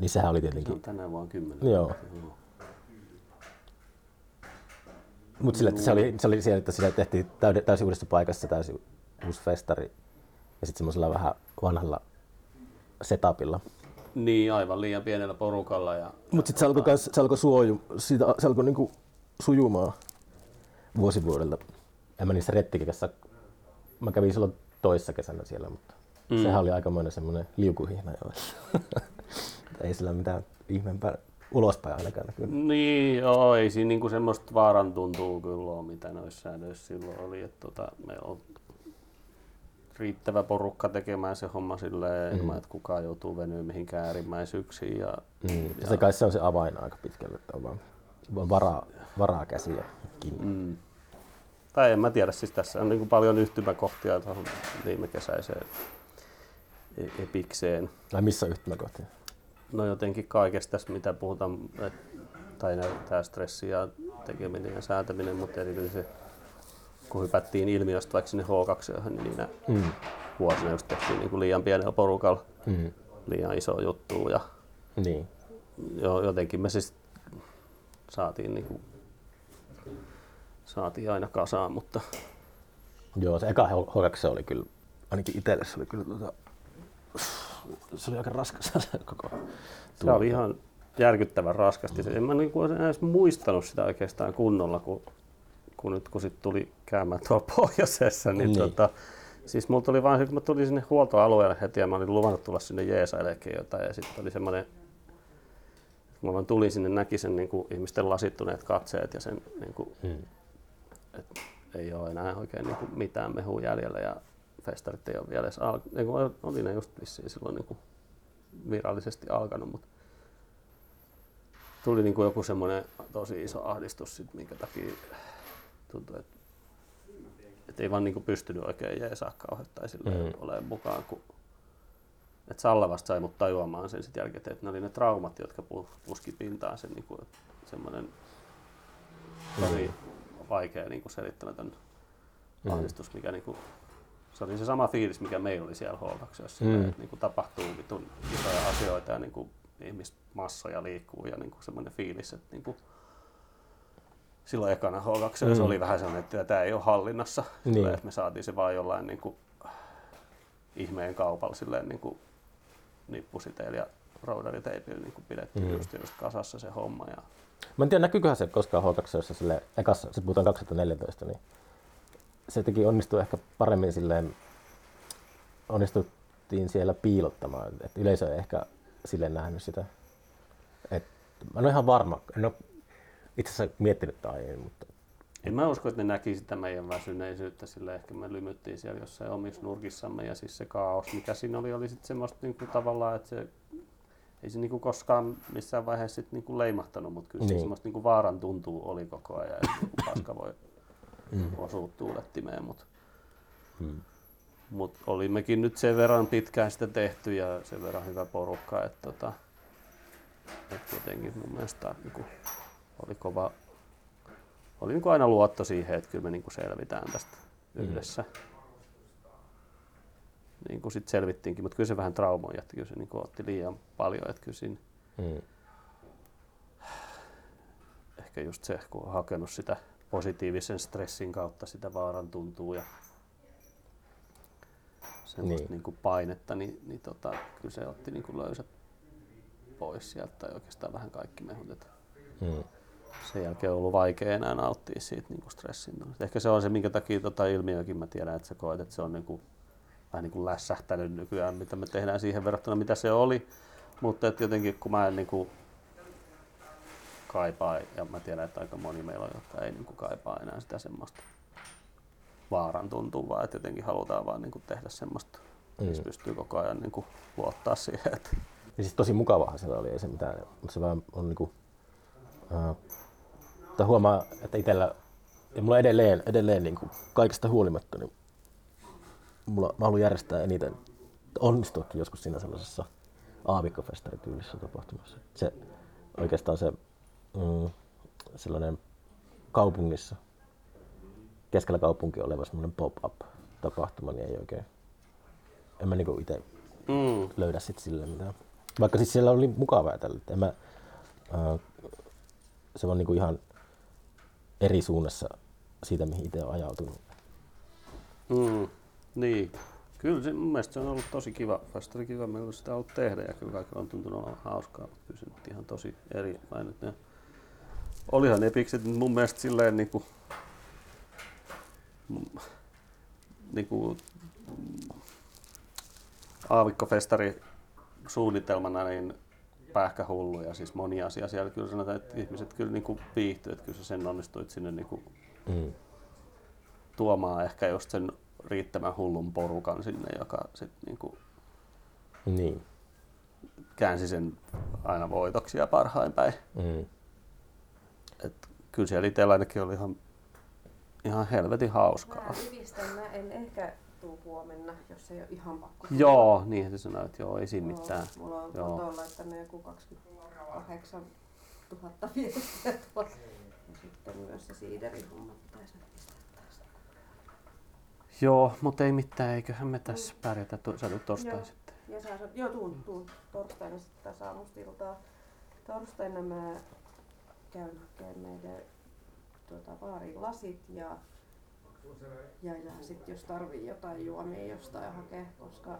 niin sehän oli Se tietenkin, on tänään vaan kymmenen. Joo. mutta sillä, että se oli, se oli siellä, että sillä tehtiin täysin uudessa paikassa täysin uusi festari ja sitten semmoisella vähän vanhalla setupilla. Niin, aivan liian pienellä porukalla. Ja, Mutta sitten se alkoi, kans, se alkoi, suoju, siitä, se alkoi niinku sujumaan vuosi vuodelta. En mä niissä rettikikässä, mä kävin silloin toissa kesänä siellä, mutta mm. sehän oli aikamoinen semmoinen liukuhihna jo. [LAUGHS] ei sillä mitään ihmeempää ulospäin ainakaan näkynyt. Niin, joo, ei siinä niinku semmoista vaaran tuntuu kyllä ole, mitä noissa säännöissä silloin oli. Että tota, me on riittävä porukka tekemään se homma silleen, mm. ilman, että kukaan joutuu venyä mihinkään äärimmäisyyksiin. Ja, Mm. Ja se kai se on se avain aika pitkälle, että on vaan, varaa, varaa käsiä kiinni. mm. Tai en mä tiedä, siis tässä on niinku paljon yhtymäkohtia tuohon viime kesäiseen epikseen. Tai missä yhtymäkohtia? No jotenkin kaikesta tässä, mitä puhutaan, tai tämä stressi ja tekeminen ja säätäminen, mutta erityisesti kun hypättiin ilmiöstä vaikka sinne H2, niin niinä Mm. vuosina just tehtiin niin kuin liian pienellä porukalla Mm. liian iso juttu ja Niin. jo, jotenkin me siis saatiin, niin kuin, saatiin aina kasaan, mutta Joo, se eka H2 oli kyllä, ainakin itselle se oli kyllä tota, se oli aika raskas [LAUGHS] se koko se oli ihan järkyttävän raskasti. En mä niin kuin edes muistanut sitä oikeastaan kunnolla, kun, kun nyt kun sit tuli käymään tuolla [LAUGHS] pohjoisessa, niin, Niin. Tota, siis mulla tuli vaan, kun mä tulin sinne huoltoalueelle heti ja mä olin luvannut tulla sinne Jeesailekin jotain ja sitten oli semmoinen, kun mä vaan tulin sinne, näki sen niin kuin ihmisten lasittuneet katseet ja sen, niin kuin, Mm. että ei ole enää oikein niin kuin mitään mehua jäljellä ja festarit ei ole vielä edes al- kuin oli ne just vissiin silloin niin kuin virallisesti alkanut, mutta tuli niin kuin joku semmoinen tosi iso ahdistus, sit, minkä takia tuntui, että, että ei vaan niin kuin pystynyt oikein jeesaa kauheasti tai silleen Mm. mm. olemaan mukaan, kun että Salla vasta sai mut tajuamaan sen sitten jälkeen, että ne oli ne traumat, jotka pu- puski pintaan sen niin kuin, semmoinen tosi vaikea niin kuin selittämätön Mm. ahdistus, mikä niin kuin, se oli se sama fiilis, mikä meillä oli siellä H2, Mm. että niin kuin tapahtuu vitun isoja asioita ja niin kuin ihmismassoja liikkuu ja niin kuin semmoinen fiilis, että niin kuin silloin ekana H2 mm. se oli vähän sellainen, että tämä ei ole hallinnassa. Niin. Silleen, että me saatiin se vaan jollain niin kuin, ihmeen kaupalla silleen niin kuin, nippusiteillä ja roudariteipillä niin kuin pidettiin Mm. just, just kasassa se homma. Ja, Mä en tiedä, näkyyköhän se koskaan H2, sille ekassa, sit puhutaan 2014, niin se teki onnistui ehkä paremmin silleen, onnistuttiin siellä piilottamaan, että yleisö ei ehkä silleen nähnyt sitä. Et, mä en ole ihan varma, en ole itse asiassa miettinyt tätä aiemmin, mutta en mä usko, että ne näki sitä meidän väsyneisyyttä, sillä ehkä me lymyttiin siellä jossain omissa nurkissamme ja siis se kaos, mikä siinä oli, oli sitten semmoista niinku tavallaan, että se ei se niinku koskaan missään vaiheessa sit niinku leimahtanut, mutta kyllä niin. Niin. se semmoista niinku vaaran tuntuu oli koko ajan, että niinku paska voi Mm. osua tuulettimeen, mutta Mm. mut olimmekin nyt sen verran pitkään sitä tehty ja sen verran hyvä porukka, että tota, et jotenkin mun mielestä niinku, oli kova, oli niinku aina luotto siihen, että kyllä me niinku selvitään tästä Mm. yhdessä. Niin kuin sitten selvittiinkin, mutta kyllä se vähän traumoja, että kyllä se niinku otti liian paljon, että kyllä siinä Mm. ehkä just se, kun on hakenut sitä positiivisen stressin kautta sitä vaaran tuntuu ja semmoista Niin. niin. Niin painetta, niin, niin tota, kyllä se otti niin kuin löysät pois sieltä tai oikeastaan vähän kaikki mehut. Mm. sen jälkeen on ollut vaikea enää nauttia siitä niin kuin stressin. Ehkä se on se, minkä takia tota ilmiökin mä tiedän, että sä koet, että se on niin kuin, vähän niin kuin lässähtänyt nykyään, mitä me tehdään siihen verrattuna, mitä se oli. Mutta et jotenkin kun mä en niin kuin kaipaa, ja mä tiedän, että aika moni meillä on, jotka ei niin kuin kaipaa enää sitä semmoista vaaran tuntuvaa, että jotenkin halutaan vaan niin kuin tehdä semmoista, mm. missä pystyy koko ajan niin kuin luottaa siihen, että Ja siis tosi mukavaa siellä oli, ei se mitään, mutta se vaan on niinku, uh, tai huomaa, että itsellä, ja mulla edelleen, edelleen niinku, kaikesta huolimatta, niin mulla, mä haluan järjestää eniten, onnistuakin joskus siinä sellaisessa aavikkofestarityylisessä tapahtumassa. Se oikeastaan se mm, sellainen kaupungissa, keskellä kaupunkia oleva semmoinen pop-up tapahtuma, niin ei oikein, en mä niinku itse mm, löydä sit sille mitään. Vaikka siis siellä oli mukavaa tällä, että en mä, ää, se on niinku ihan eri suunnassa siitä, mihin itse on ajautunut. mm, niin. Kyllä se, mun mielestä se on ollut tosi kiva, festari kiva, meillä on sitä ollut tehdä ja kyllä kaikilla on tuntunut olevan hauskaa, mutta kyllä se nyt ihan tosi eri. Mä en nyt, ne, olihan ne pikset nyt mun mielestä silleen niinku, mm, niinku aavikkofestari suunnitelmana niin pähkähullu ja siis moni asia siellä kyllä sanotaan, että ihmiset kyllä niinku viihtyy, että kyllä sä sen onnistuit sinne niinku Mm. tuomaan ehkä just sen riittävän hullun porukan sinne, joka sitten niinku Niin. käänsi sen aina voitoksi ja parhain päin. Mm. Et kyllä siellä itsellä ainakin oli ihan, ihan helvetin hauskaa. Mä rivistän, mä en ehkä tuu huomenna, jos ei ole ihan pakko. Joo, niin se sanoi, että joo, ei siinä mitään. Mulla on Joo. kotoa laittanut joku 28 000 viestiä tuolla. Ja sitten myös se siiderin homma pitäisi. Joo, mutta ei mitään, eiköhän me tässä pärjätä. Tu- Sä tulet torstai Joo. sitten. Ja sä joo tuun, tuun torstaina sitten taas aamusta iltaa. Torstaina mä käyn hakemaan meille tuota, baariin lasit ja, ja, ja sitten jos tarvii jotain juomia jostain hakea, koska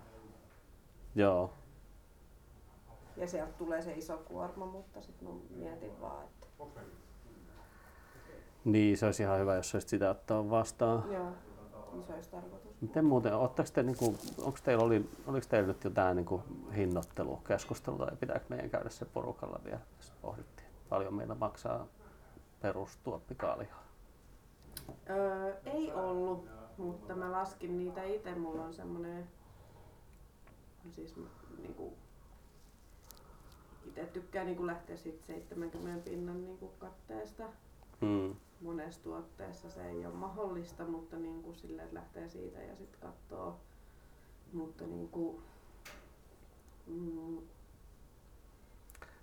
Joo, ja sieltä tulee se iso kuorma, mutta sitten mä mietin vaan, että niin se olisi ihan hyvä, jos olisit sitä ottaa vastaan. joo, isois tarkoitus. Miten muuten, te, niinku, onko teillä, oli, oliko teillä nyt jotain niinku, hinnoittelukeskustelua ja pitääkö meidän käydä se porukalla vielä? Tässä pohdittiin, paljon meillä maksaa perustuoppikaalia. Öö, ei ollut, mutta mä laskin niitä itse. Mulla on semmonen, siis niinku, itse tykkään niinku lähteä siitä 70 pinnan niinku katteesta. Hmm. Monessa tuotteessa se ei ole mahdollista, mutta niinku sille, että lähtee siitä ja sitten katsoo. Mutta niinku, mm,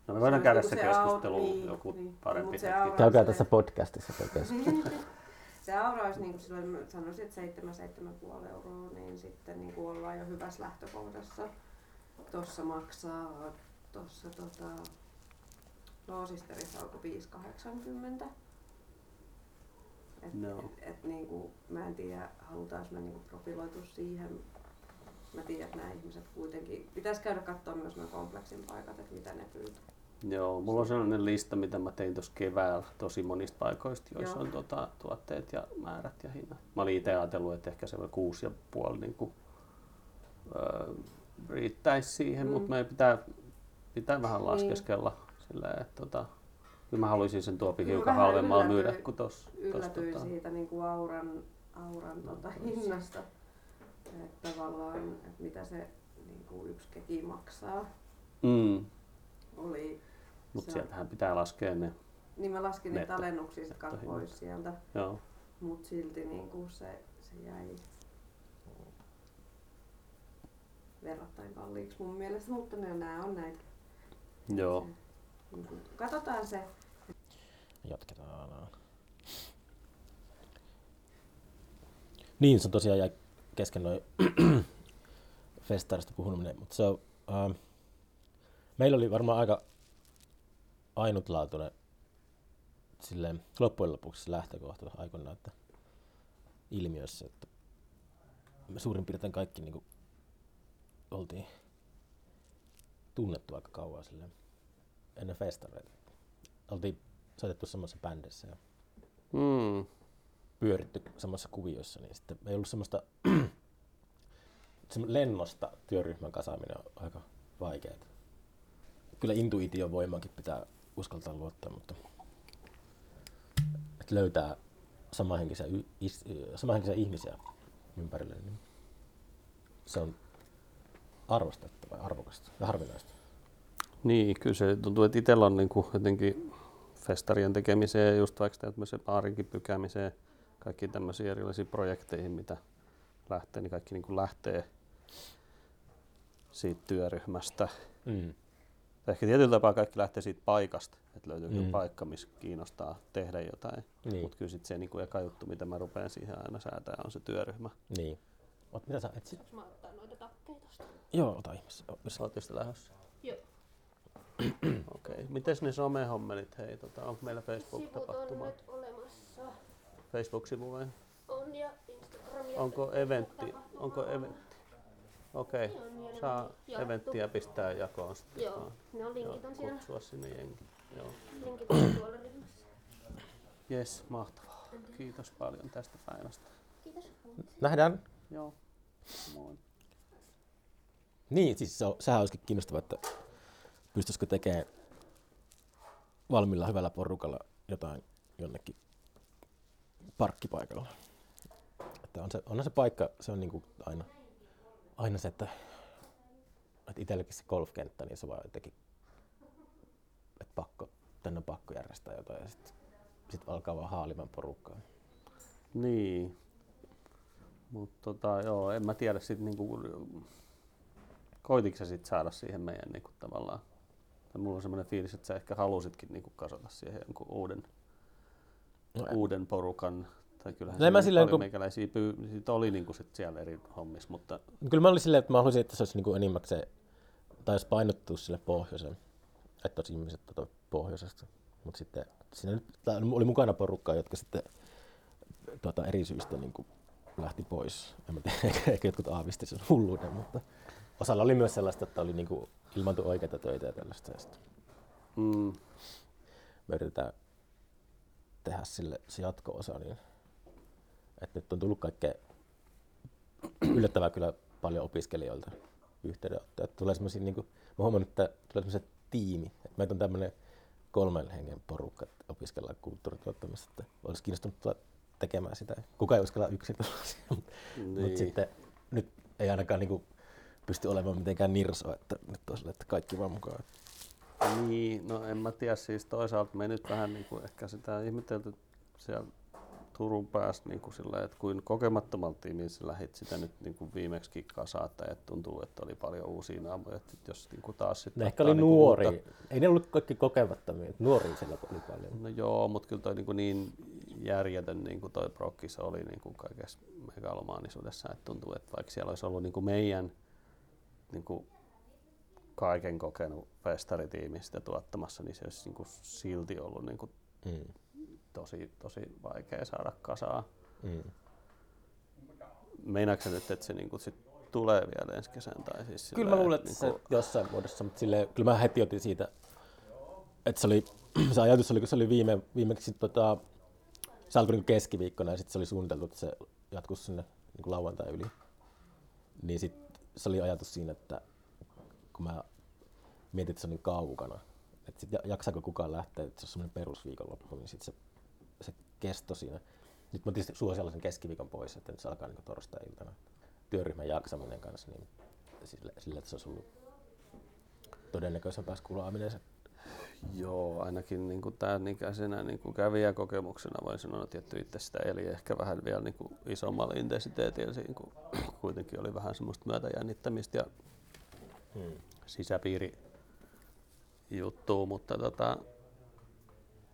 No me voidaan Se käydä se niinku se keskustelu niin, joku niin. parempi se hetki. aura- Käykää tässä podcastissa se keskustelu. [LAUGHS] Se aura olisi niin kuin silloin, sanoisin, että 7-7,5 euroa, niin sitten niin kuin ollaan jo hyvässä lähtökohdassa. Tuossa maksaa, tuossa tota, Loosisterissa alkoi 5,80. Et, Joo. et, niinku, mä en tiedä, halutaanko me niinku profiloitua siihen. Mä tiedän, että nämä ihmiset kuitenkin, pitäisi käydä katsoa myös nuo kompleksin paikat, että mitä ne pyytää. Joo, mulla on sellainen lista, mitä mä tein tuossa keväällä tosi monista paikoista, joissa Joo. on tota, tuotteet ja määrät ja hinnat. Mä olin itse ajatellut, että ehkä se on kuusi ja puoli niin kuin, öö, riittäisi siihen, Mm. mutta meidän pitää, pitää vähän Niin. laskeskella silleen, että tota, kyllä mä haluaisin sen tuopi Kyllä hiukan halvemmalla myydä kuin tuossa. Yllätyin tota. siitä niinku auran, auran tota, hinnasta. Että tavallaan, että mitä se niinku yksi keki maksaa. Mm. Oli, Mutta sieltähän pitää laskea ne. niin mä laskin niitä alennuksia sit kans pois sieltä, Joo. mut silti niinku se, se jäi verrattain kalliiksi mun mielestä, mutta ne, nää on näitä. Joo. Se, niinku, katsotaan se. Jatketaan. Niin, se on tosiaan jäi kesken noin [CLEARS THROAT] festaarista puhuminen, mutta se on, ähm, meillä oli varmaan aika ainutlaatuinen silleen, loppujen lopuksi lähtökohta aikoinaan, että ilmiössä, että me suurin piirtein kaikki niin kuin, oltiin tunnettu aika kauan silleen, ennen festareita. Oltiin soitettu samassa bändissä ja Mm. Pyöritty samassa kuviossa, niin sitten ei ollut semmoista [CLEARS THROAT] semmo- lennosta työryhmän kasaaminen on aika vaikeaa. Kyllä intuition voimaankin pitää uskaltaa luottaa, mutta että löytää samanhenkisiä, samanhenkisiä ihmisiä ympärille, niin se on arvostettavaa ja arvokasta ja harvinaista. Niin, kyllä se tuntuu, että itsellä on niin kuin jotenkin festarien tekemiseen ja just vaikka tämmöiseen baarinkin pykäämiseen, kaikki tämmöisiä erilaisiin projekteihin, mitä lähtee, niin kaikki niin kuin lähtee siitä työryhmästä. Mm. Ehkä tietyllä tapaa kaikki lähtee siitä paikasta, että löytyykö Mm. paikka, missä kiinnostaa tehdä jotain. Niin, Mutta kyllä sitten se niin kuin eka juttu, mitä mä rupean siihen aina säätää, on se työryhmä. niin. Ot, mitä sä etsit? Saanko mä ottaa noita takkeja tosta? Joo, ota ihmeessä. O, jos- Ootte sitten lähdössä? Joo. Okei. Okay. Miten ne somehommelit? Hei, tota, onko meillä Sivut on Facebook-tapahtuma? nyt. Facebook-sivu vai? On ja Instagram ja Onko eventti? Onko on. eventti? Okei. Niin ja ne Saa jaettu. eventtiä pistää jakoon sitten. Joo, on linkit on siellä. Kutsua sinne jengi. Joo. Linkit on tuolla ryhmässä. Jes, mahtavaa. Kiitos paljon tästä päivästä. Kiitos. Nähdään. Joo. Moi. Niin, siis se on, sehän olisikin kiinnostavaa, että pystyisikö tekemään valmilla hyvällä porukalla jotain jonnekin parkkipaikalla. Että on se, onhan se paikka, se on niinku aina, aina se, että, että itsellekin se golfkenttä, niin se vaan jotenkin, että pakko, tänne on pakko järjestää jotain ja sitten sit alkaa vaan haalimaan porukkaa. Niin. Mutta tota, joo, en mä tiedä sit niinku, koititko sä sit saada siihen meidän niinku tavallaan, tai mulla on semmoinen fiilis, että sä ehkä halusitkin niinku kasata siihen jonkun uuden, en- uuden porukan, tai kyllähän No mä silleen, paljon kun- meikäläisiä pyy- sit oli niinku sit siellä eri hommissa, mutta Kyllä mä olin silleen, että mä haluaisin, että se olisi niinku enimmäkseen, tai jos painottuu sille pohjoisen, että olisi ihmiset tota pohjoisesta. Mutta sitten siinä nyt, oli mukana porukkaa, jotka sitten tota, eri syistä niinku lähti pois. En mä tiedä, [LAUGHS] ehkä, jotkut aavisti sen hulluuden, mutta osalla oli myös sellaista, että oli niinku ilmantu oikeita töitä ja tällaista. Ja sitten mm, me yritetään tehdä sille se jatko-osa, niin että nyt on tullut kaikkea yllättävää kyllä paljon opiskelijoilta yhteydenottoja. Että Tulee semmoisia, niin kuin, mä huomannut, että tulee semmoiset tiimi, että meitä on tämmöinen kolmen hengen porukka, että opiskellaan kulttuurituottamista, että olisi kiinnostunut tulla tekemään sitä. Kuka ei uskalla yksin siihen, mutta niin. sitten nyt ei ainakaan niin kuin, pysty olemaan mitenkään nirsoa, että nyt on sille, että kaikki vaan mukaan. Niin, no en mä tiedä, siis toisaalta me nyt vähän niin kuin ehkä sitä ihmetelty siellä Turun päässä niin kuin sillä, että kuin kokemattomalta tiimiltä lähit sitä nyt niin kuin viimeksi kasaa, että et tuntuu, että oli paljon uusia naamoja, että jos niin kuin taas sitten Ne ehkä oli niin kuin nuoria. uutta- Ei ne ollut kaikki kokemattomia, että nuoria siellä oli paljon. No joo, mutta kyllä toi niin, kuin niin järjetön niin kuin toi prokkis oli niin kuin kaikessa megalomaanisuudessa, että tuntuu, että vaikka siellä olisi ollut niin kuin meidän niin kuin kaiken kokenut festaritiimi sitä tuottamassa, niin se olisi niin kuin silti ollut niin kuin Mm. tosi, tosi vaikea saada kasaan. Mm. Meinaatko nyt, että se niinku sit tulee vielä ensi kesän? Tai siis Kyllä mä silleen, luulen, että se niinku- jossain muodossa, mutta silleen, kyllä mä heti otin siitä, että se, oli, [CLEARS THROAT] se ajatus oli, kun se oli viime, viimeksi tota, se alkoi niin keskiviikkona ja sitten se oli suunniteltu, että se jatkuisi sinne niin lauantai yli. Niin sitten se oli ajatus siinä, että kun mä mietin, että se on niin kaukana, että sit jaksaako kukaan lähteä, että se on semmoinen perusviikonloppu, niin sitten se, se kesto siinä. Nyt mä tietysti suon sellaisen keskiviikon pois, että nyt se alkaa niin torstai-iltana työryhmän jaksaminen kanssa, niin sille, sille että se olisi ollut todennäköisempää skulaaminen se Joo, ainakin niin kuin tämän ikäisenä niin kuin kävijäkokemuksena voin sanoa, että tietty itse sitä eli ehkä vähän vielä niin kuin isommalla intensiteetillä siinä, kun kuitenkin oli vähän semmoista myötäjännittämistä ja hmm. sisäpiiri juttua, mutta tota,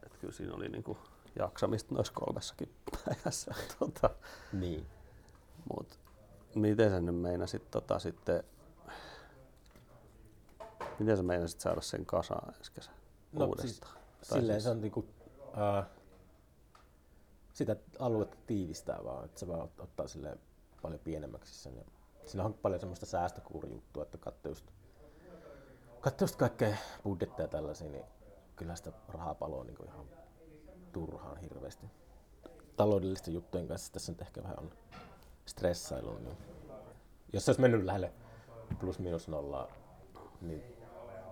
et kyllä siinä oli niin kuin jaksamista noissa kolmessakin päivässä. [LAUGHS] Tota, Niin. mut miten sä nyt meinasit tota sitten, miten sä meinasit saada sen kasaan ensi kesän No, uudestaan? Siis, Tai silleen siis- se on niinku, äh, sitä aluetta tiivistää vaan, että se vaan ot- ottaa sille paljon pienemmäksi sen. Ja siinä on paljon semmoista säästökuurijuttua, että katsoo just, katsoo just kaikkea budjetteja ja tällaisia, niin kyllä sitä rahaa paloo niinku ihan turhaan hirveästi. Taloudellisten juttujen kanssa tässä nyt ehkä vähän on stressailu. Niin jos se olisi mennyt lähelle plus minus nollaa, niin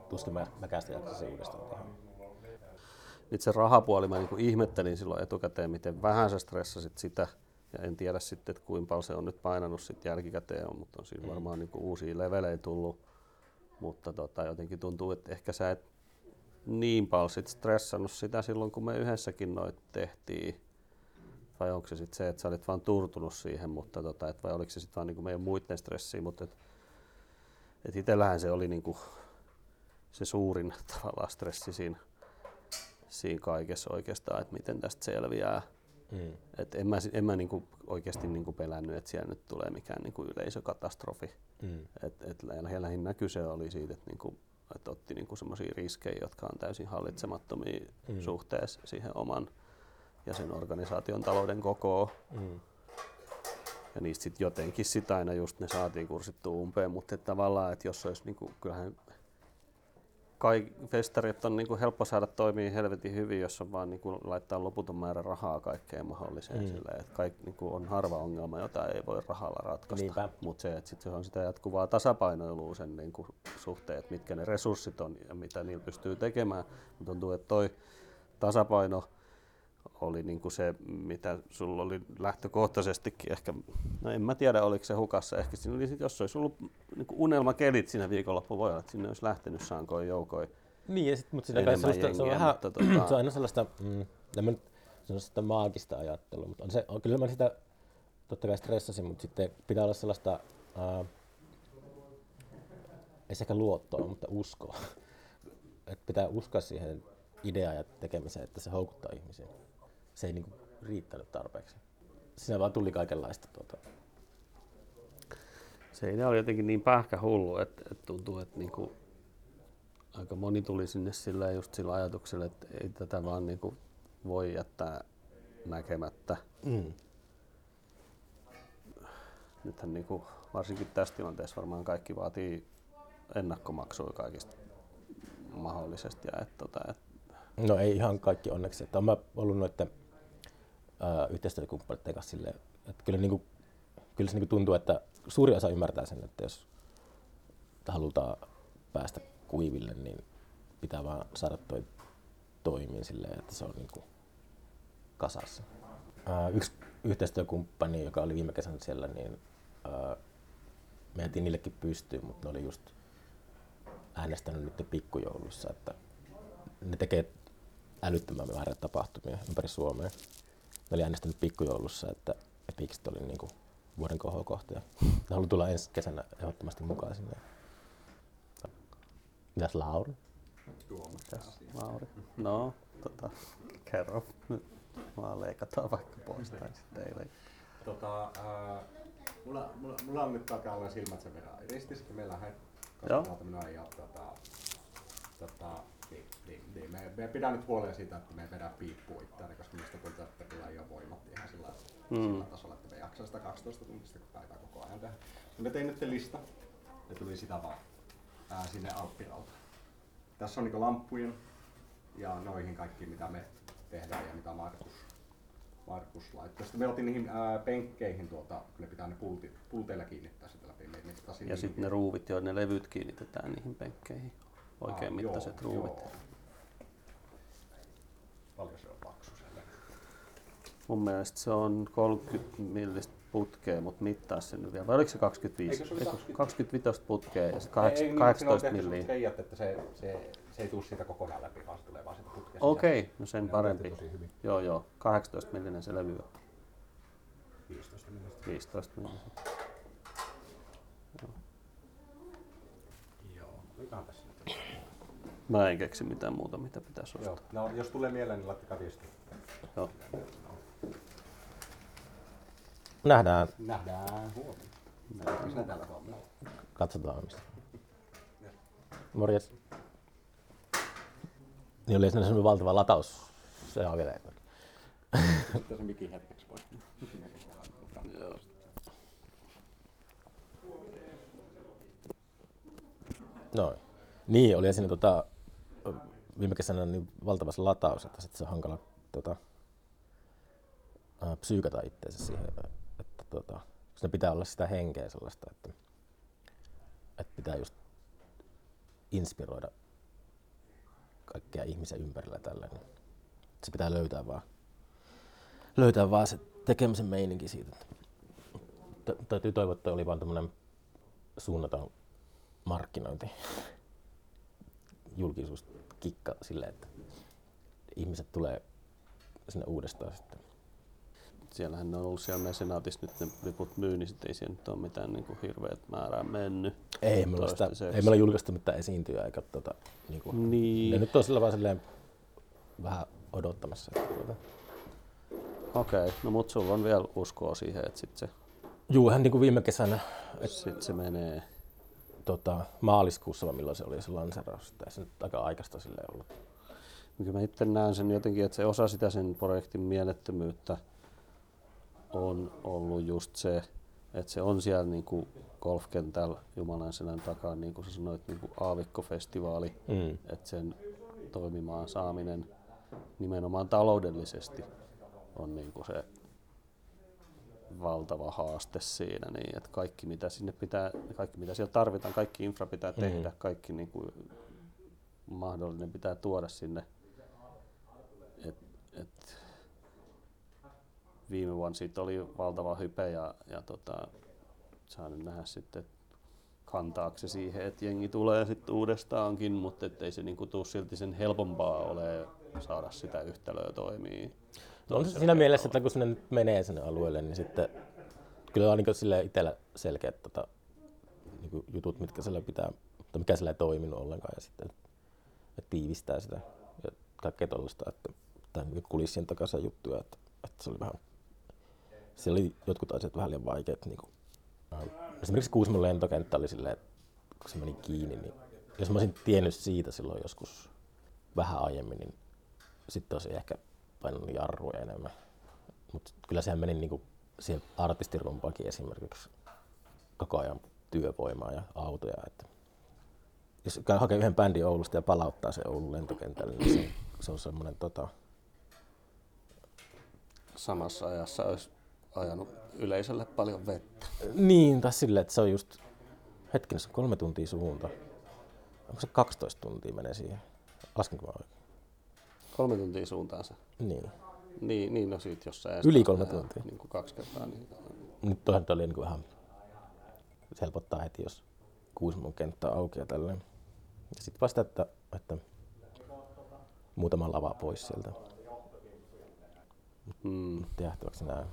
tuskin mä, mäkään sitä jaksaisin uudestaan tehdä. Nyt se rahapuoli, mä niinku ihmettelin silloin etukäteen, miten vähän sä stressasit sitä. Ja en tiedä sitten, että kuinka paljon se on nyt painanut sit jälkikäteen, mutta on siinä varmaan niinku uusia levelejä tullut. Mutta tota, jotenkin tuntuu, että ehkä sä et niin paljon sit stressannut sitä silloin, kun me yhdessäkin noit tehtiin. Vai onko se sitten se, että sä olit vaan turtunut siihen, mutta tota, et vai oliko se sitten vaan niinku meidän muiden stressiä, mutta et, et itsellähän se oli niinku se suurin [LAUGHS] tavallaan stressi siinä siinä kaikessa oikeastaan, että miten tästä selviää. Mm. Et en mä, en mä niinku oikeasti niinku pelännyt, että siellä nyt tulee mikään niinku yleisökatastrofi. Mm. Et, et lä- lähinnä kyse oli siitä, että niinku, et otti niinku semmoisia riskejä, jotka on täysin hallitsemattomia Mm. mm. suhteessa siihen oman ja sen organisaation talouden kokoon. Mm. Ja niistä sitten jotenkin sit aina just ne saatiin kursittua umpeen, mutta et tavallaan, että jos olisi niinku, kyllähän kai festarit on niinku helppo saada toimia helvetin hyvin, jos on vaan niinku laittaa loputon määrä rahaa kaikkeen mahdolliseen. Mm. Silleen, että kaik, niinku on harva ongelma, jota ei voi rahalla ratkaista. Mutta se, että sit se on sitä jatkuvaa tasapainoilua sen niinku suhteen, että mitkä ne resurssit on ja mitä niillä pystyy tekemään. Mut tuntuu, että toi tasapaino oli niin kuin se, mitä sulla oli lähtökohtaisestikin ehkä, no en mä tiedä oliko se hukassa, ehkä siinä oli sit, jos olisi ollut niin kuin unelmakelit siinä viikonloppu, voi olla, että sinne olisi lähtenyt saankoin joukoin. Niin, ja sit, mutta siinä kanssa sellaista, se on jengiä, vähän, mutta tota- [CLEARS THROAT] se on aina sellaista, mm, en mä nyt sitä maagista ajattelua, mutta on se, on, kyllä mä sitä totta kai stressasin, mutta sitten pitää olla sellaista, ää, ei sekä luottoa, mutta uskoa. [LAUGHS] Et pitää uskoa siihen ideaan ja tekemiseen, että se houkuttaa ihmisiä. Se ei niinku riittänyt tarpeeksi. Siinä vaan tuli kaikenlaista tuota, Se idea oli jotenkin niin pähkähullu, että, että tuntuu, että niin kuin aika moni tuli sinne sillä just sillä ajatuksella, että ei tätä vaan niin kuin voi jättää näkemättä. mm. Nythän niin kuin, varsinkin tässä tilanteessa varmaan kaikki vaatii ennakkomaksua kaikista mahdollisesti. Ja, että, tota, et, No ei ihan kaikki onneksi. Että olen ollut noiden ää, yhteistyökumppaneiden kanssa silleen, että kyllä, niinku, kyllä se niinku tuntuu, että suuri osa ymmärtää sen, että jos halutaan päästä kuiville, niin pitää vaan saada toi toimiin silleen, että se on niinku kasassa. Ää, yksi yhteistyökumppani, joka oli viime kesänä siellä, niin ää, me jätiin niillekin pystyyn, mutta ne oli just äänestänyt nyt pikkujoulussa, että ne tekee älyttömän määrän tapahtumia ympäri Suomea. Ne oli äänestänyt pikkujoulussa, että Epikset oli niinku vuoden kohokohta. ja Ne haluaa tulla ensi kesänä ehdottomasti mukaan sinne. Mitäs Lauri? Mitäs, Mauri? No, tota, kerro nyt. Vaan leikataan vaikka pois tai sitten ei leikata. Tota, ää, mulla, mulla, mulla, on nyt olla silmät sen verran ristissä, että meillä on kasvaa tämmöinen ja tota, tota, niin, niin, niin, me, me pidän nyt huolen siitä, että me ei vedä piippua itseään, koska mistä tuntuu, että kyllä ei ole voimat ihan sillä, Mm. sillä tasolla, että me jaksaa sitä 12 tuntista päivää koko ajan tehdä. Me tein nyt lista, ja tuli sitä vaan ää, sinne Alppiralta. Tässä on niinku lamppujen ja noihin kaikki, mitä me tehdään ja mitä Markus, Markus laittoi. Sitten me otin niihin ää, penkkeihin tuolta, kun ne pitää ne pulti, pulteilla kiinnittää sitä läpi. Me mittasin Ja sitten ne ruuvit, joiden ne levyt kiinnitetään niihin penkkeihin. Oikein Aa, mittaiset joo, ruuvit. joo. Paljon se on paksu se levy? Mun mielestä se on 30 millistä putkea, mutta mittaa sen nyt vielä. Vai oliko se 25? Eikö se oli Eikö 20? 25 putkea ja Ei, niin, siinä on 18 tehty milliä. Keijat, että se, se, se ei tule siitä kokonaan läpi, vaan se tulee vaan siitä putkesta. Okei, no sen Ne parempi. tehty. Joo, joo. 18 millinen se levy on. 15 minuuttia. 15 millinen. Joo, olikohan tässä nyt? Mä en keksi mitään muuta, mitä pitäisi Joo, ostaa. no jos tulee mieleen, niin laittakaa viestiä. Joo. Nähdään, Nähdään huomenna. Nähdään täällä huomenna. katsotaan mistä. Morjes. Niin oli semmoinen valtava lataus. Se on vielä. Sitten se mikin hetkeksi pois. Joo. Noin. Niin, oli siinä tota, viime kesänä niin valtava se lataus, että se on hankala tota, ää, psyykata itseensä siihen, että tota, pitää olla sitä henkeä sellaista, että, että pitää just inspiroida kaikkia ihmisiä ympärillä tällä. Niin se pitää löytää vaan, löytää vaan se tekemisen meininki siitä. Tä- Täytyy toivoa, että oli vaan tämmöinen suunnaton markkinointi, julkisuuskikka sille, että ihmiset tulee sinne uudestaan sitten. Siellähän ne on ollut siellä mesenaatissa nyt ne liput myy, niin sitten ei siellä nyt ole mitään niin kuin hirveät määrää mennyt. Ei meillä, sitä, ei meillä julkaistu mitään esiintyjää eikä tota, niinku, Niin. ne nyt on sillä vaan silleen vähän odottamassa. Että, tuota. Okei, no mut sulla on vielä uskoa siihen, että sitten se, Juu, hän niinku viime kesänä, et, sit se menee. Tota, maaliskuussa, vai milloin se oli se lanseraus, että ei se nyt aika aikaista silleen ollut. Kyllä mä itse näen sen jotenkin, että se osa sitä sen projektin mielettömyyttä on ollut just se, että se on siellä niin kuin golfkentällä Jumalan selän takaa, niin kuin sä sanoit, niin kuin aavikkofestivaali, Mm. että sen toimimaan saaminen nimenomaan taloudellisesti on niin kuin se valtava haaste siinä, niin että kaikki mitä sinne pitää, kaikki mitä siellä tarvitaan, kaikki infra pitää Mhm. tehdä, kaikki niin kuin mahdollinen pitää tuoda sinne. Et, et viime vuonna siitä oli valtava hype ja, ja tota, saa nyt nähdä sitten, että kantaako se siihen, että jengi tulee sitten uudestaankin, mutta ei se niinku tuu silti sen helpompaa ole saada sitä yhtälöä toimii. No on se siinä mielessä, että kun sinne menee sinne alueelle, niin sitten kyllä on niin sille itsellä selkeät tota, niin jutut, mitkä siellä pitää, tai mikä siellä ei toiminut ollenkaan, ja sitten että tiivistää sitä ja kaikkea tuollaista, että tai niin kulissien takaisin juttuja, että, että, se oli vähän, siellä oli jotkut asiat vähän liian vaikeat. Niin kuin, esimerkiksi Kuusamon lentokenttä oli silleen, kun se meni kiinni, niin jos mä olisin tiennyt siitä silloin joskus vähän aiemmin, niin sitten olisi ehkä painanut jarruja enemmän. Mutta kyllä sehän meni niinku siihen artistirumpaankin esimerkiksi koko ajan työvoimaa ja autoja. Että jos käy hakee yhden bändin Oulusta ja palauttaa se Oulun lentokentälle, niin se, se on semmoinen tota, Samassa ajassa olisi ajanut yleisölle paljon vettä. niin, tai silleen, että se on just, hetken, se on kolme tuntia suunta. Onko se 12 tuntia menee siihen? Laskenko mä oikein? Kolme tuntia suuntaansa. Niin. Niin, niin no siitä jos sä Yli kolme tuntia. Niin kuin kaksi kertaa. Niin, Nyt toihan oli niin vähän, se helpottaa heti, jos Kuusamon kenttä on auki ja tälleen. Ja sitten vasta, että, että muutama lava pois sieltä. mm, Tehtäväksi näin.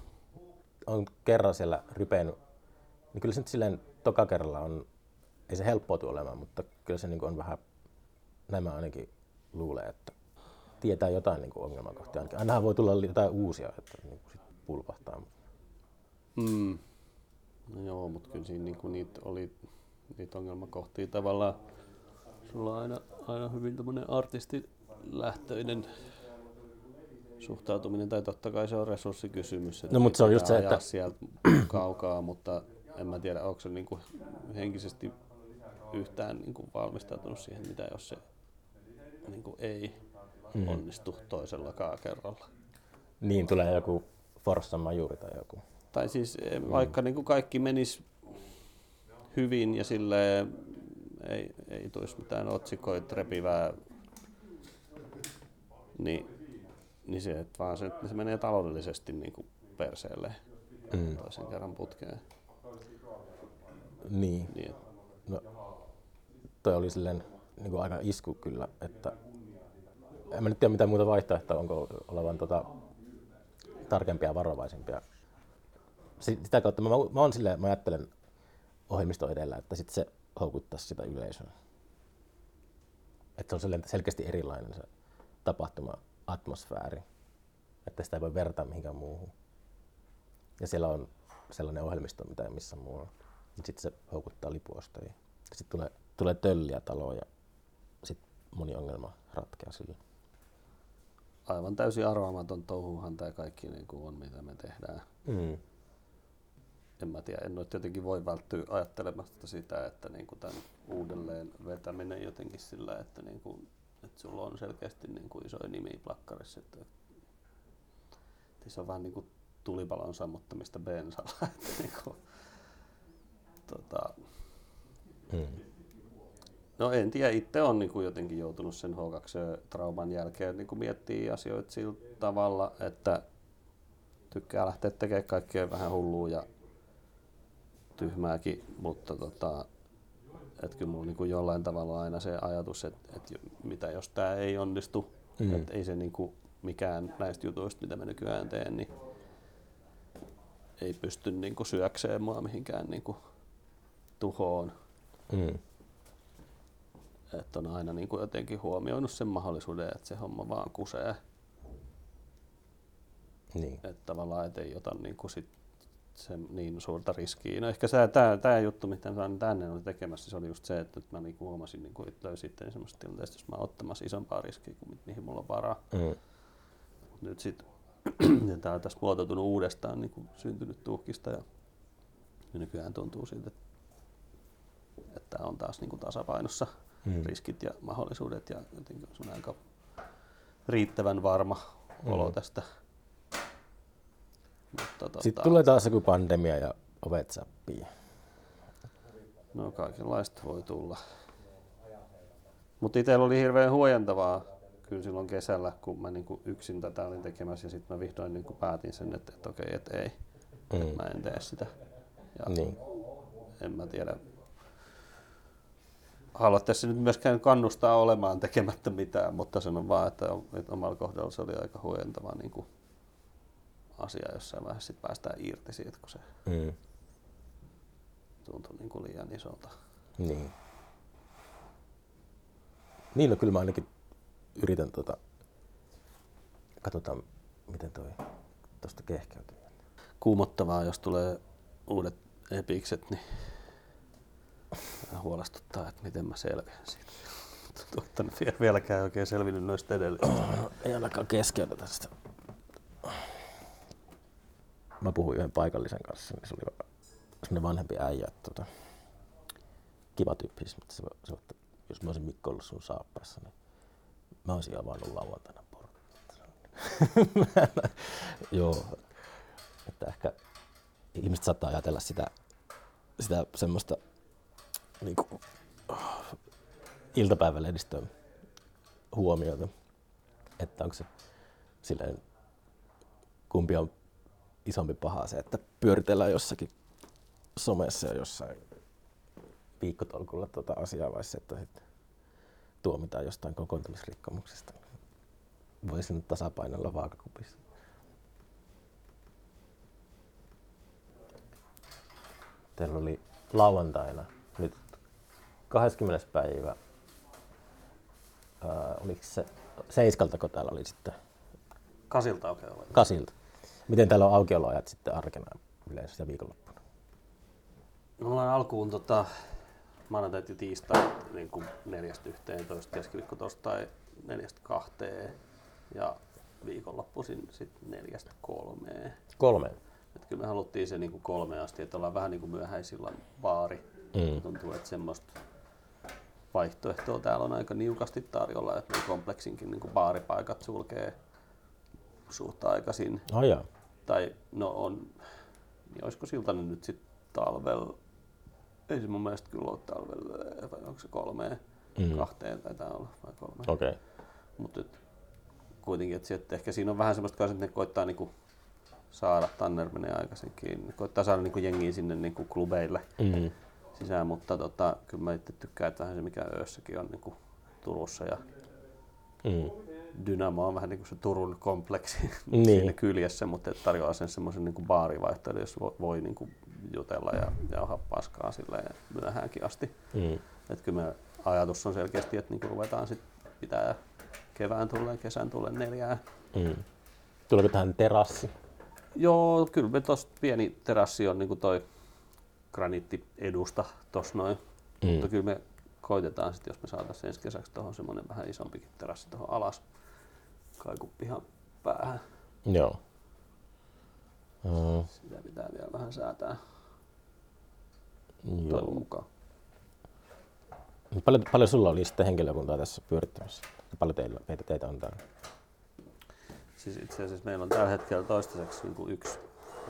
On kerran siellä rypeennyt, niin kyllä se nyt silleen toka kerralla on, ei se helppoa tule olemaan, mutta kyllä se niin on vähän, näin mä ainakin luulen, että tietää jotain niin ongelmakohtia. Ainakin. Ainahan voi tulla jotain uusia, että niin sit pulpahtaa. mm, no joo, mutta kyllä siinä niinku niitä oli niitä ongelmakohtia tavallaan sulla on aina, aina hyvin tämmöinen artistilähtöinen suhtautuminen, tai totta kai se on resurssikysymys. että No, mutta se on just se, että- sieltä kaukaa, mutta en mä tiedä, onko se niinku henkisesti yhtään niinku valmistautunut siihen, mitä jos se niinku ei Mm. onnistu toisellakaan kerralla. Niin tulee joku Forssan majuri tai joku. Tai siis eh, vaikka niin kuin kaikki menisi hyvin ja sille ei, ei tulisi mitään otsikoita repivää, niin, niin se, että vaan se, että se menee taloudellisesti niin kuin perseelle Mm. toisen kerran putkeen. Niin. Niin, No, toi oli silleen niin kuin aika isku kyllä, että en mä nyt tiedä mitään muuta vaihtoehtoa, onko olevan tota, tarkempia ja varovaisempia. Si- Sitä kautta mä, mä, oon silleen, mä ajattelen ohjelmisto edellä, että sit se houkuttaisi sitä yleisöä. Että se on selkeästi erilainen se tapahtuma-atmosfääri, että sitä ei voi verrata mihinkään muuhun. Ja siellä on sellainen ohjelmisto, mitä ei ole missään muualla. Sitten se houkuttaa lipuostajia. Sitten tulee, tulee tölliä taloon ja sitten moni ongelma ratkeaa sillä. aivan täysin arvaamaton touhuhan tämä kaikki niin kuin on, mitä me tehdään. Mm. en mä tiedä, en jotenkin voi välttyä ajattelemasta sitä, että niin kuin tämän uudelleen vetäminen jotenkin sillä, että, niin kuin, että sulla on selkeästi niin kuin isoja nimiä plakkarissa, että, että se on vähän niin kuin tulipalon sammuttamista bensalla. [LAUGHS] Että niin kuin, tota, Mm. No en tiedä, itse on niin kuin jotenkin joutunut sen H2-trauman jälkeen niin kuin miettimään asioita sillä tavalla, että tykkää lähteä tekemään kaikkea vähän hullua ja tyhmääkin, mutta tota, että kyllä mulla niin jollain tavalla aina se ajatus, että, että mitä jos tämä ei onnistu, Mm. mm. että ei se niin kuin mikään näistä jutuista, mitä mä nykyään teen, niin ei pysty niin kuin syökseen mua mihinkään niin kuin tuhoon. Mm. Että on aina niin kuin jotenkin huomioinut sen mahdollisuuden, että se homma vaan kusee. Niin. Että tavallaan et ei ota niin kuin sit sen niin suurta riskiä. No ehkä tämä, juttu, mitä mä tänne oli tekemässä, se oli just se, että mä niin kuin huomasin, niin kuin, että löysin itseäni semmoista tilanteesta, jos mä oon ottamassa isompaa riskiä kuin mi- mihin mulla on varaa. Mm. Mut nyt sitten, [CLEARS THROAT] tämä on tässä muotoutunut uudestaan, niin kuin syntynyt tuhkista ja, ja nykyään tuntuu siltä, että, on taas niin kuin tasapainossa Mm. riskit ja mahdollisuudet ja jotenkin on aika riittävän varma olo Mm. tästä. Mutta tota, Sitten tulee taas joku pandemia ja ovet säppii. No kaikenlaista voi tulla. Mutta itsellä oli hirveän huojentavaa kyllä silloin kesällä, kun mä niinku yksin tätä olin tekemässä ja sitten mä vihdoin niinku päätin sen, että, että okei, että ei, Mm. että mä en tee sitä. Ja Niin. en mä tiedä, halua tässä nyt myöskään kannustaa olemaan tekemättä mitään, mutta sanon vaan, että, että omalla kohdalla se oli aika huojentava niin kuin asia jossain vaiheessa sit päästään irti siitä, kun se Mm. tuntui niin kuin liian isolta. Niin. Niin, no kyllä mä ainakin yritän tota, katsotaan miten toi tosta kehkeytyy. Kuumottavaa, jos tulee uudet epikset, niin huolestuttaa, että miten mä selviän siitä. Tuntuu, että en vieläkään oikein selvinnyt noista edellisistä. Ei ainakaan keskeytetä sitä. Mä puhuin yhden paikallisen kanssa, niin se oli semmoinen vanhempi äijä, että tota, kiva tyyppi, siis, mutta se, se, että jos mä olisin Mikko ollut sun saappaissa, niin mä olisin avannut lauantaina. [LAUGHS] Joo, että ehkä ihmiset saattaa ajatella sitä, sitä semmoista niin kuin, iltapäivälehdistön huomiota, että onko se silleen, kumpi on isompi paha se, että pyöritellään jossakin somessa ja jossain viikkotolkulla tuota asiaa vai se, että sitten tuomitaan jostain kokoontumisrikkomuksesta. Voisi nyt tasapainolla vaakakupissa. Teillä oli lauantaina nyt 20. päivä. Ää, oliko se seiskaltako täällä oli sitten Kasilta oikein vai? kasilta? Miten täällä on aukioloajat sitten arkena yleensä ja viikonloppuna? Me ollaan alkuun tota, maanantai ja tiistai niin kuin neljästä yhteen, toista keskiviikko torstai neljästä kahteen ja viikonloppuisin sitten neljästä kolmeen. Kolme. Et kyllä me haluttiin se niin kuin kolme asti, että ollaan vähän niin kuin myöhäisillan baari. Mm. Tuntuu, että semmoista vaihtoehtoa täällä on aika niukasti tarjolla, että kompleksinkin niin kuin baaripaikat sulkee suht aikaisin. Oh, joo. Tai no on, niin olisiko Siltanen nyt sitten talvella, ei se mun mielestä kyllä ole talvella, vai onko se kolmeen, Mm. kahteen taitaa olla vai kolme. Okei. Okay. Mutta kuitenkin, että, että ehkä siinä on vähän semmoista kanssa, että ne koittaa niinku saada, Tanner menee aikaisin kiinni, ne koittaa saada niinku jengiä sinne niinku klubeille Mm. sisään, mutta tota, kyllä mä itse tykkään, että vähän se mikä öössäkin on niinku Turussa ja Mm. Dynamo on vähän niin kuin se Turun kompleksi [LAUGHS] Niin. siinä kyljessä, mutta tarjoaa sen semmoisen niin baarivaihtoehdon, jos voi, voi niin kuin jutella ja jauhaa paskaa silleen myöhäänkin asti. Mm. Et kyllä me ajatus on selkeästi, että niin kuin ruvetaan sit pitää kevään tulleen, kesän tulleen neljää. Mm. Tuleeko tähän terassi? Joo, kyllä me tuossa pieni terassi on niin kuin toi graniitti edusta tuossa noin. Mm. Mutta kyllä me koitetaan sitten, jos me saataisiin ensi kesäksi tuohon semmoinen vähän isompikin terassi tuohon alas kaikuppihan päähän. Joo. Uh, Sitä pitää vielä vähän säätää toivon joo. mukaan. Paljon, paljon sulla oli sitten henkilökuntaa tässä pyörittämässä? Paljon teillä, teitä, teitä on täällä? Siis itse asiassa meillä on tällä hetkellä toistaiseksi niin kuin yksi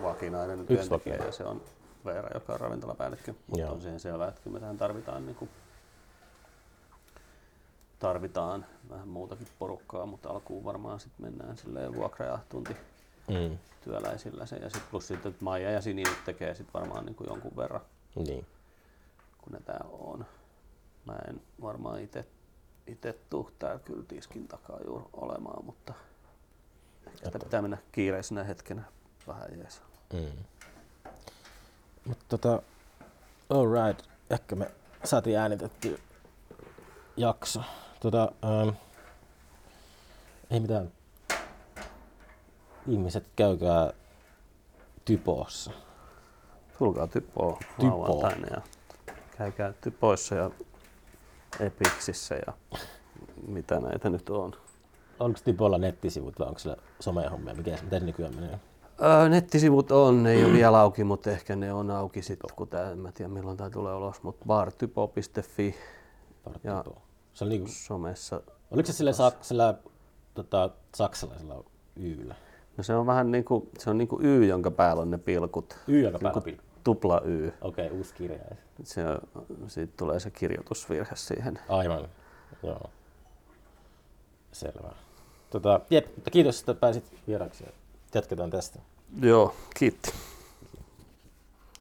vakinainen Yksi työntekijä vakinainen. ja se on Veera, joka on ravintolapäällikkö. Mutta Joo. on siihen selvää, että kyllä me tähän tarvitaan, niin kuin, tarvitaan vähän muutakin porukkaa, mutta alkuun varmaan sitten mennään silleen vuokra- ja tunti Mm. työläisillä se. Ja sitten plus sitten että Maija ja Sini nyt tekee sitten varmaan niin kuin jonkun verran, Niin. kun ne täällä on. Mä en varmaan itse itse tuu täällä kyllä tiskin takaa juuri olemaan, mutta ehkä sitä pitää mennä kiireisenä hetkenä vähän jees. Mm. Mutta tota, alright, ehkä me saatiin äänitetty jakso. Tota, ähm, ei mitään. Ihmiset käykää typossa. Tulkaa typoa Typoa. lauantaina ja käykää typoissa ja Epixissä ja mitä näitä nyt on. Onko typolla nettisivut vai onko siellä somehommia? Mikä se, miten se nykyään menee? Öö, nettisivut on, ne ei ole vielä auki, mutta ehkä ne on auki sitten, kun tää, en mä tiedä milloin tämä tulee ulos, mutta bartypo.fi Ja- Typo. Se on niinku, somessa. oliko se sillä, sak, sillä tota, saksalaisella yllä? No se on vähän niin kuin, se on niin kuin Y, jonka päällä on ne pilkut. Y, joka päällä Niinku pilkku. Tupla Y. Okei, okay, uusi kirja. Se, siitä tulee se kirjoitusvirhe siihen. Aivan, joo. Selvä. Tota, jep, kiitos, että pääsit vieraksi. ja Jatketaan tästä. Joo, kiitti.